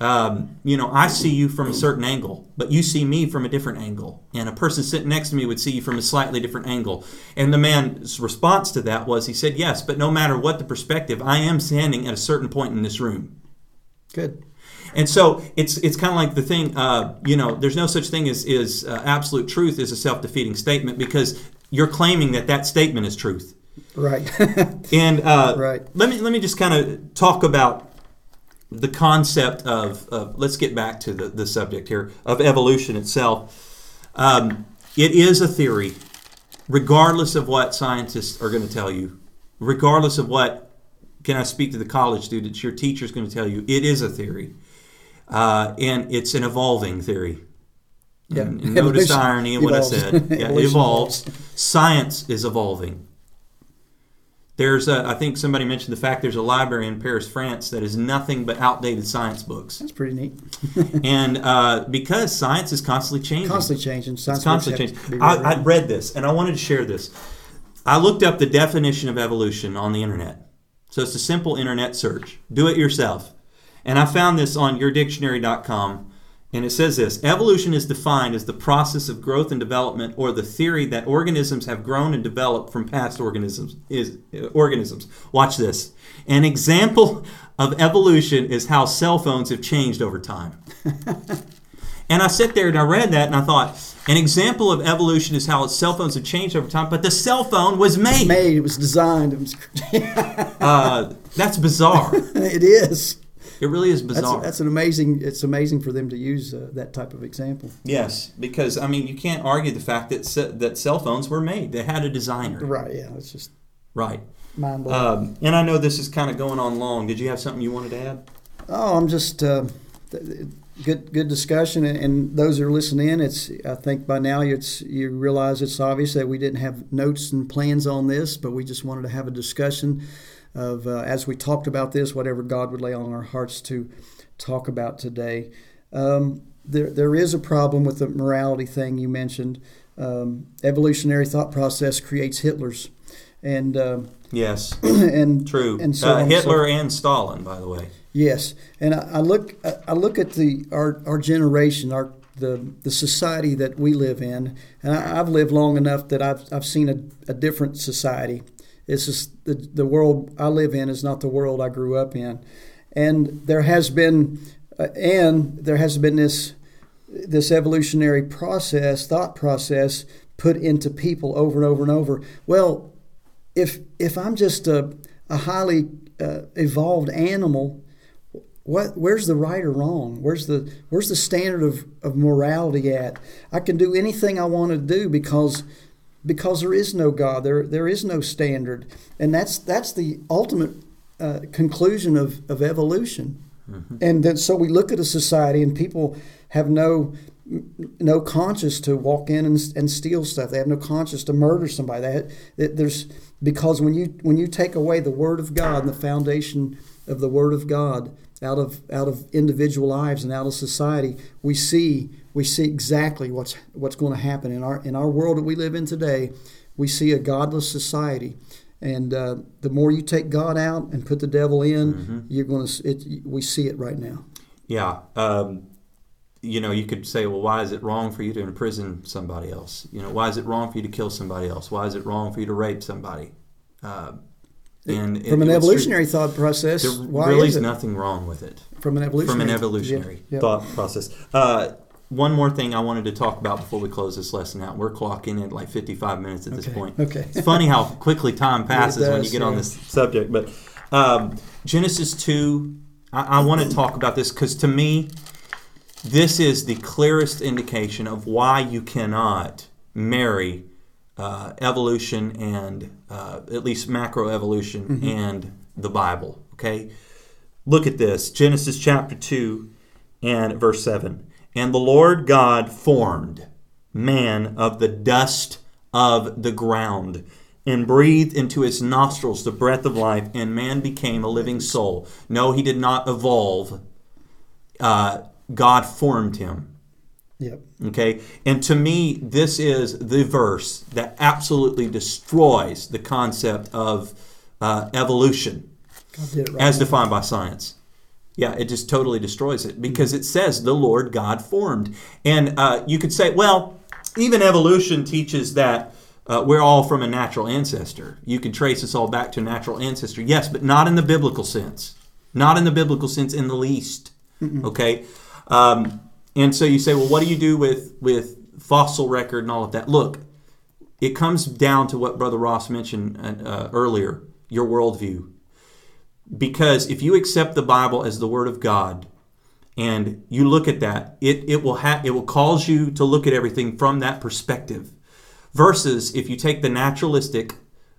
um, you know, I see you from a certain angle, but you see me from a different angle, and a person sitting next to me would see you from a slightly different angle." And the man's response to that was, he said, "Yes, but no matter what the perspective, I am standing at a certain point in this room." Good. And so it's it's kind of like the thing, uh, you know, there's no such thing as, as uh, absolute truth as a self defeating statement because you're claiming that that statement is truth. Right. And uh, Right. let me let me just kind of talk about the concept of, of let's get back to the, the subject here of evolution itself. Um, it is a theory, regardless of what scientists are going to tell you, regardless of what can I speak to the college students, your teacher's going to tell you. It is a theory, uh, and it's an evolving theory. Yeah. And, and notice the irony in what I said. Yeah, it evolves. Science is evolving. There's, a, I think somebody mentioned the fact there's a library in Paris, France, that is nothing but outdated science books, That's pretty neat. and uh, because science is constantly changing, Constantly changing. Science it's constantly changing. I, read. I read this, and I wanted to share this. I looked up the definition of evolution on the internet, so it's a simple internet search. Do it yourself, and I found this on yourdictionary.com. And it says this Evolution is defined as the process of growth and development or the theory that organisms have grown and developed from past organisms. Is, uh, organisms. Watch this. An example of evolution is how cell phones have changed over time. and I sat there and I read that and I thought, an example of evolution is how cell phones have changed over time, but the cell phone was made. Made. It was designed. It was. Uh, that's bizarre. it is. It really is bizarre. that's an amazing. It's amazing for them to use uh, that type of example. Yes, because I mean, you can't argue the fact that ce- that cell phones were made. They had a designer, Right. Yeah. It's just right? mind blowing. Um, and I know this is kind of going on long. Did you have something you wanted to add? Oh, I'm just uh, th- th- good good discussion, and, and those that are listening in, it's I think by now it's you realize it's obvious that we didn't have notes and plans on this, but we just wanted to have a discussion of uh, as we talked about this, whatever God would lay on our hearts to talk about today. Um, there there is a problem with the morality thing you mentioned. Um, evolutionary thought process creates Hitlers. and um, Yes, and true. and so uh, on and so Hitler and Stalin, by the way. Yes, and I, I look I- I look at the our, our generation, our the the society that we live in, and I, I've lived long enough that I've I've seen a, a different society. It's just the the world I live in is not the world I grew up in, and there has been uh, and there has been this this evolutionary process, thought process, put into people over and over and over. Well, if if I'm just a, a highly uh, evolved animal, what where's the right or wrong? Where's the where's the standard of, of morality at? I can do anything I want to do because because there is no God. There there is no standard, and that's that's the ultimate uh, conclusion of, of evolution. And then so we look at a society and people have no no conscience to walk in and, and steal stuff. They have no conscience to murder somebody. They that there's because when you when you take away the Word of God and the foundation of the Word of God out of out of individual lives and out of society, we see we see exactly what's what's going to happen in our in our world that we live in today. We see a godless society. And uh, the more you take God out and put the devil in, you're going to. It, we see it right now. Yeah. Um, you know, you could say, well, why is it wrong for you to imprison somebody else? You know, why is it wrong for you to kill somebody else? Why is it wrong for you to rape somebody? Uh, and From it- an evolutionary thought process, There really is nothing wrong with it. From an evolutionary, From an evolutionary Yeah, yeah. thought process. Uh, one more thing I wanted to talk about before we close this lesson out. We're clocking at like 55 minutes at this Okay, point. okay. It's funny how quickly time passes when you does, get on this subject. But um, Genesis 2, I, I want to talk about this because to me, this is the clearest indication of why you cannot marry uh, evolution and uh, at least macroevolution Mm-hmm. and the Bible. Okay, look at this Genesis chapter 2 and verse 7. And the Lord God formed man of the dust of the ground and breathed into his nostrils the breath of life, and man became a living soul. No, he did not evolve. Uh, God formed him. Yep. Okay, and to me, this is the verse that absolutely destroys the concept of uh, evolution God did it right. as defined by science. Yeah, it just totally destroys it because it says the Lord God formed. And uh, you could say, well, even evolution teaches that uh, we're all from a natural ancestor. You can trace us all back to a natural ancestor. Yes, but not in the biblical sense. Not in the biblical sense in the least. Okay? Um, and so you say, well, what do you do with, with fossil record and all of that? Look, it comes down to what Brother Ross mentioned uh, earlier your worldview. Because if you accept the Bible as the Word of God and you look at that, it, it will ha- it will cause you to look at everything from that perspective. Versus if you take the naturalistic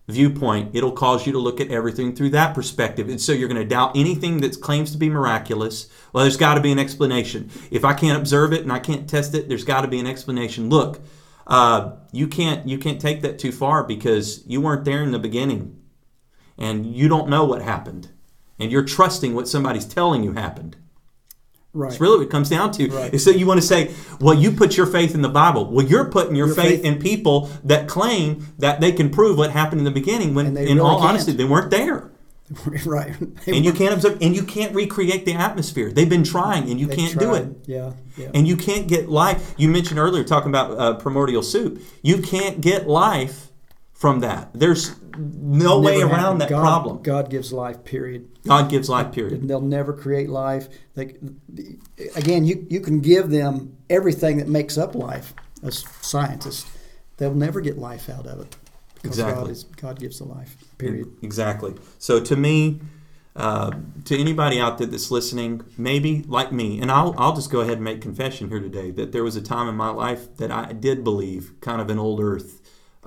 viewpoint, it'll cause you to look at everything through that perspective. And so you're going to doubt anything that claims to be miraculous. Well, there's got to be an explanation. If I can't observe it and I can't test it, there's got to be an explanation. Look, uh, you can't you can't take that too far because you weren't there in the beginning, and you don't know what happened, and you're trusting what somebody's telling you happened. right. It's really what it comes down to. Right. Is so you want to say, well, you put your faith in the Bible. Well, you're putting your, Your faith, faith- in people that claim that they can prove what happened in the beginning when, in really all can't. honesty, they weren't there. right. And you can't observe, and you can't recreate the atmosphere. They've been trying, and you They can't do it. Yeah. Yeah. And you can't get life. You mentioned earlier talking about uh, primordial soup. You can't get life from that. There's no way around happened. that God, problem. God gives life. Period. God gives life. Period. They'll never create life. They, again, you, you can give them everything that makes up life as scientists. They'll never get life out of it because Exactly. God, is, God gives the life. Period. Exactly. So to me, uh, to anybody out there that's listening, maybe like me, and I'll, I'll just go ahead and make confession here today that there was a time in my life that I did believe kind of an old earth,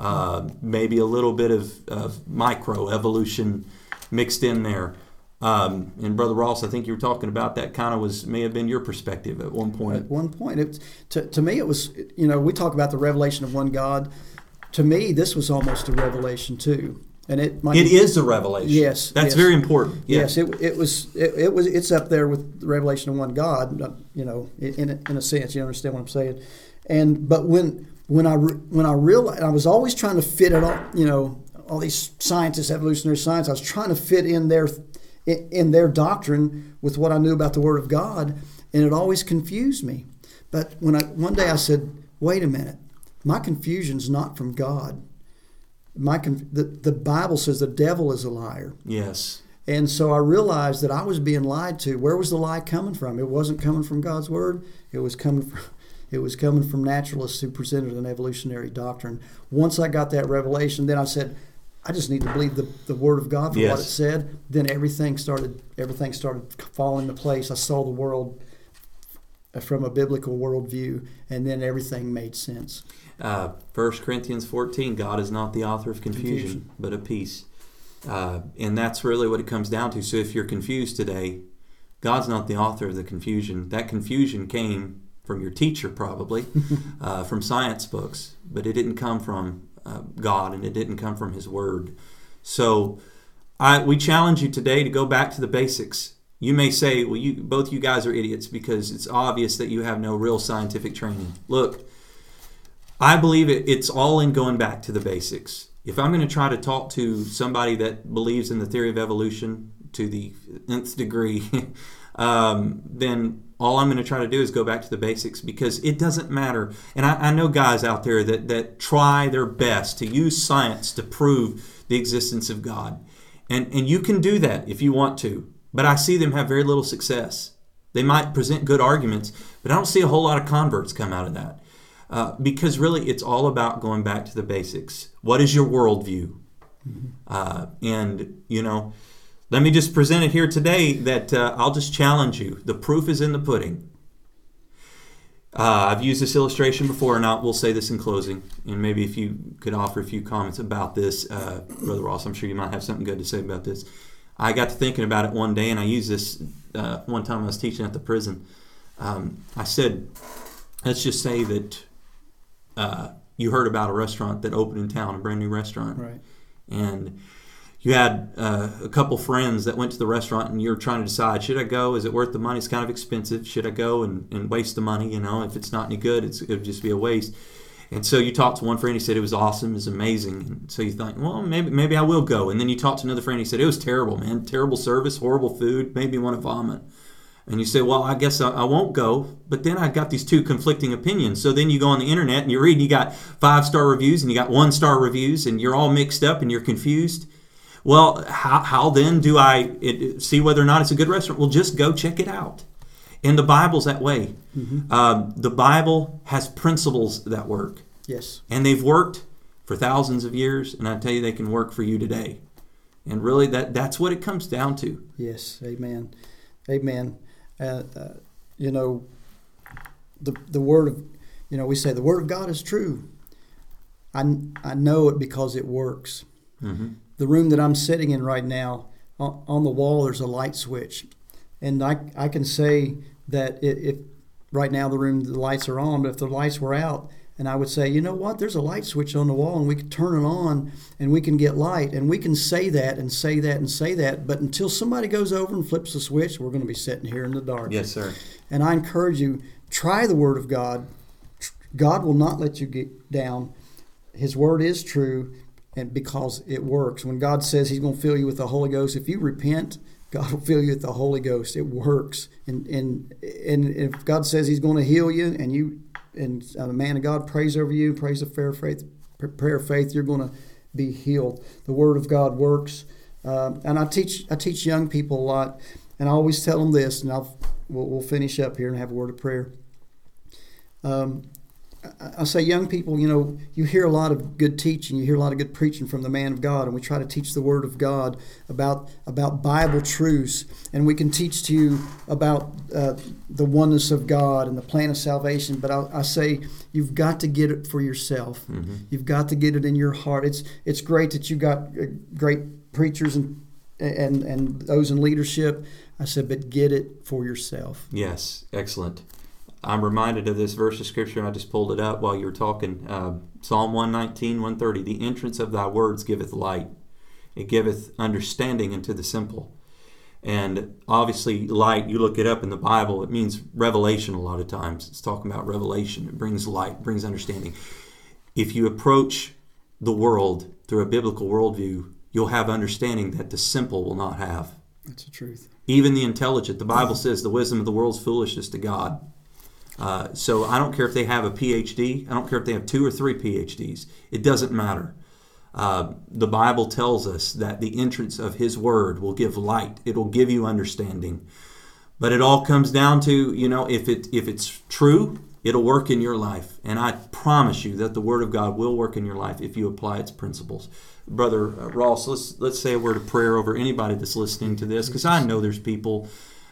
uh, maybe a little bit of, of micro evolution mixed in there. Um, and Brother Ross, I think you were talking about that kind of was may have been your perspective at one point. At one point, it, to, to me, it was, you know, we talk about the revelation of one God. To me, this was almost a revelation too. And it might It be- is a revelation. Yes, That's yes. very important. Yes, it, it was it, it was it's up there with the revelation of one God, you know, in in a sense. You understand what I'm saying? And but when when I re- when I realized I was always trying to fit it all, you know, all these scientists, evolutionary science. I was trying to fit in their in their doctrine with what I knew about the Word of God, and it always confused me. But when I one day I said, "Wait a minute, my confusion's not from God. My the the Bible says the devil is a liar." Yes. And so I realized that I was being lied to. Where was the lie coming from? It wasn't coming from God's Word. It was coming from it was coming from naturalists who presented an evolutionary doctrine. Once I got that revelation, then I said, I just need to believe the, the word of God for Yes. what it said. Then everything started everything started falling into place. I saw the world from a biblical worldview, and then everything made sense. Uh, 1 Corinthians 14, God is not the author of confusion, Confusion. but of peace. Uh, and that's really what it comes down to. So if you're confused today, God's not the author of the confusion. That confusion came from your teacher, probably, uh, from science books, but it didn't come from uh, God and it didn't come from His Word. So I, we challenge you today to go back to the basics. You may say, well, you both you guys are idiots because it's obvious that you have no real scientific training. Look, I believe it, it's all in going back to the basics. If I'm going to try to talk to somebody that believes in the theory of evolution to the nth degree, um, then all I'm going to try to do is go back to the basics because it doesn't matter. And I, I know guys out there that, that try their best to use science to prove the existence of God. And, and you can do that if you want to, but I see them have very little success. They might present good arguments, but I don't see a whole lot of converts come out of that. Uh, because really, it's all about going back to the basics. What is your worldview? Uh, and, you know, let me just present it here today that uh, I'll just challenge you. The proof is in the pudding. Uh, I've used this illustration before, and I will say this in closing. And maybe if you could offer a few comments about this, uh, Brother Ross, I'm sure you might have something good to say about this. I got to thinking about it one day, and I used this uh, one time I was teaching at the prison. Um, I said, let's just say that uh, you heard about a restaurant that opened in town, a brand new restaurant Right. and you had uh, a couple friends that went to the restaurant and you're trying to decide should i go? Is it worth the money? It's kind of expensive. Should i go and, and waste the money? You know if it's not any good it's, it'll just be a waste. And so you talked to one friend he said it was awesome it was amazing. And so you think well maybe maybe i will go. And then you talked to another friend he said it was terrible man. Terrible service horrible food made me want to vomit. And you say, well, I guess I, I won't go. But then I got these two conflicting opinions. So then you go on the internet and you read, and you got five star reviews and you got one star reviews, and you're all mixed up and you're confused. Well, how, how then do I it, see whether or not it's a good restaurant? Well, just go check it out. And the Bible's that way. Um, the Bible has principles that work, Yes. and they've worked for thousands of years. And I tell you, they can work for you today. And really, that that's what it comes down to. Yes, amen, amen. Uh, uh, you know, the the word of, you know, we say the word of God is true. I I know it because it works. hmm The room that I'm sitting in right now, on, on the wall, there's a light switch, and I I can say that if right now the room the lights are on, but if the lights were out. And I would say, you know what? There's a light switch on the wall, and we can turn it on, and we can get light, and we can say that and say that and say that. But until somebody goes over and flips the switch, we're going to be sitting here in the dark. Yes, sir. And I encourage you, try the Word of God. God will not let you get down. His Word is true, and because it works. When God says He's going to fill you with the Holy Ghost, if you repent, God will fill you with the Holy Ghost. It works. And and and if God says He's going to heal you, and you and a man of God prays over you, prays a fair faith prayer of faith, you're going to be healed. The Word of God works. Um, and I teach I teach young people a lot, and I always tell them this, and I'll we'll, we'll finish up here and have a word of prayer. Um, I, I say, young people, you know, you hear a lot of good teaching, you hear a lot of good preaching from the man of God, and we try to teach the Word of God about about Bible truths, and we can teach to you about uh, the oneness of God and the plan of salvation. But I, I say, you've got to get it for yourself. You've got to get it in your heart. It's it's great that you got uh, great preachers and and and those in leadership. I said, but get it for yourself. Yes, excellent. I'm reminded of this verse of scripture. I just pulled it up while you were talking. Uh, Psalm 119, 130. The entrance of thy words giveth light, it giveth understanding unto the simple. And obviously, light, you look it up in the Bible, it means revelation a lot of times. It's talking about revelation. It brings light, brings understanding. If you approach the world through a biblical worldview, you'll have understanding that the simple will not have. That's the truth. Even the intelligent. The Bible says the wisdom of the world's foolishness to God. Uh, so I don't care if they have a PhD. I don't care if they have two or three PhDs. It doesn't matter. Uh, the Bible tells us that the entrance of His Word will give light. It will give you understanding. But it all comes down to you know if it if it's true, it'll work in your life, and I promise you that the Word of God will work in your life if you apply its principles. Brother Ross, let's let's say a word of prayer over anybody that's listening to this, because I know there's people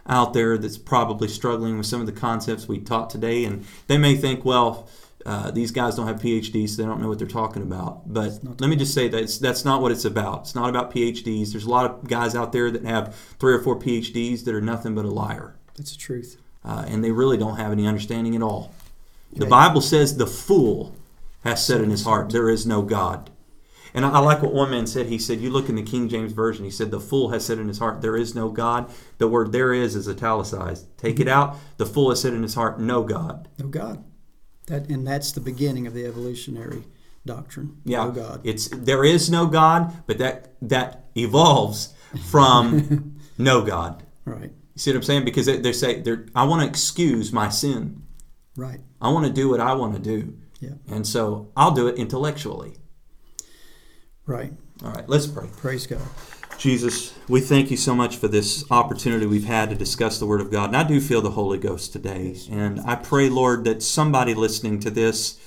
out there that's probably struggling with some of the concepts we taught today, and they may think, well, uh, these guys don't have PhDs, so they don't know what they're talking about. But let me just say that that's not what it's about. It's not about PhDs. There's a lot of guys out there that have three or four PhDs that are nothing but a liar. That's the truth. Uh, and they really don't have any understanding at all. The Bible says the fool has said in his heart, There is no God. And I, I like what one man said. He said, You look in the King James Version, he said, The fool has said in his heart, There is no God. The word there is is italicized. Take it out. The fool has said in his heart, No God. No God. That and that's the beginning of the evolutionary doctrine. Yeah. No God. It's there is no God, but that that evolves from no God. Right. You see what I'm saying? Because they, they say they're, I want to excuse my sin. Right. I want to do what I want to do. Yeah. And so I'll do it intellectually. Right. All right, let's pray. Praise God. Jesus, we thank you so much for this opportunity we've had to discuss the Word of God. And I do feel the Holy Ghost today. And I pray, Lord, that somebody listening to this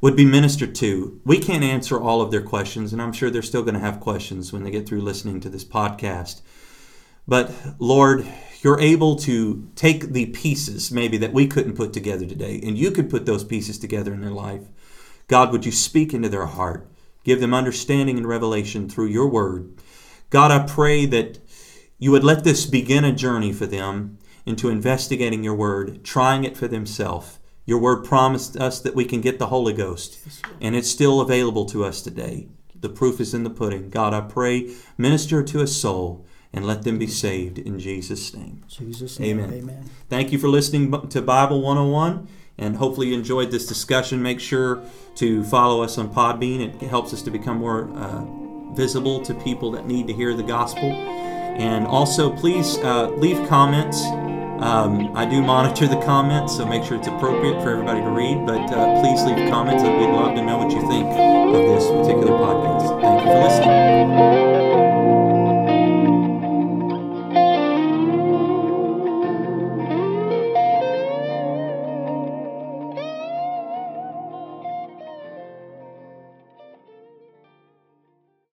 would be ministered to. We can't answer all of their questions, and I'm sure they're still going to have questions when they get through listening to this podcast. But Lord, you're able to take the pieces maybe that we couldn't put together today, and you could put those pieces together in their life. God, would you speak into their heart? Give them understanding and revelation through your word. God, I pray that you would let this begin a journey for them into investigating your word, trying it for themselves. Your word promised us that we can get the Holy Ghost, and it's still available to us today. The proof is in the pudding. God, I pray, minister to a soul and let them be saved in Jesus' name. Jesus' name. Amen. Amen. Thank you for listening to Bible 101, and hopefully you enjoyed this discussion. Make sure to follow us on Podbean. It helps us to become more uh, visible to people that need to hear the gospel. And also, please uh, leave comments. Um, I do monitor the comments, so make sure it's appropriate for everybody to read. But uh, please leave comments, and we'd love to know what you think of this particular podcast. Thank you for listening.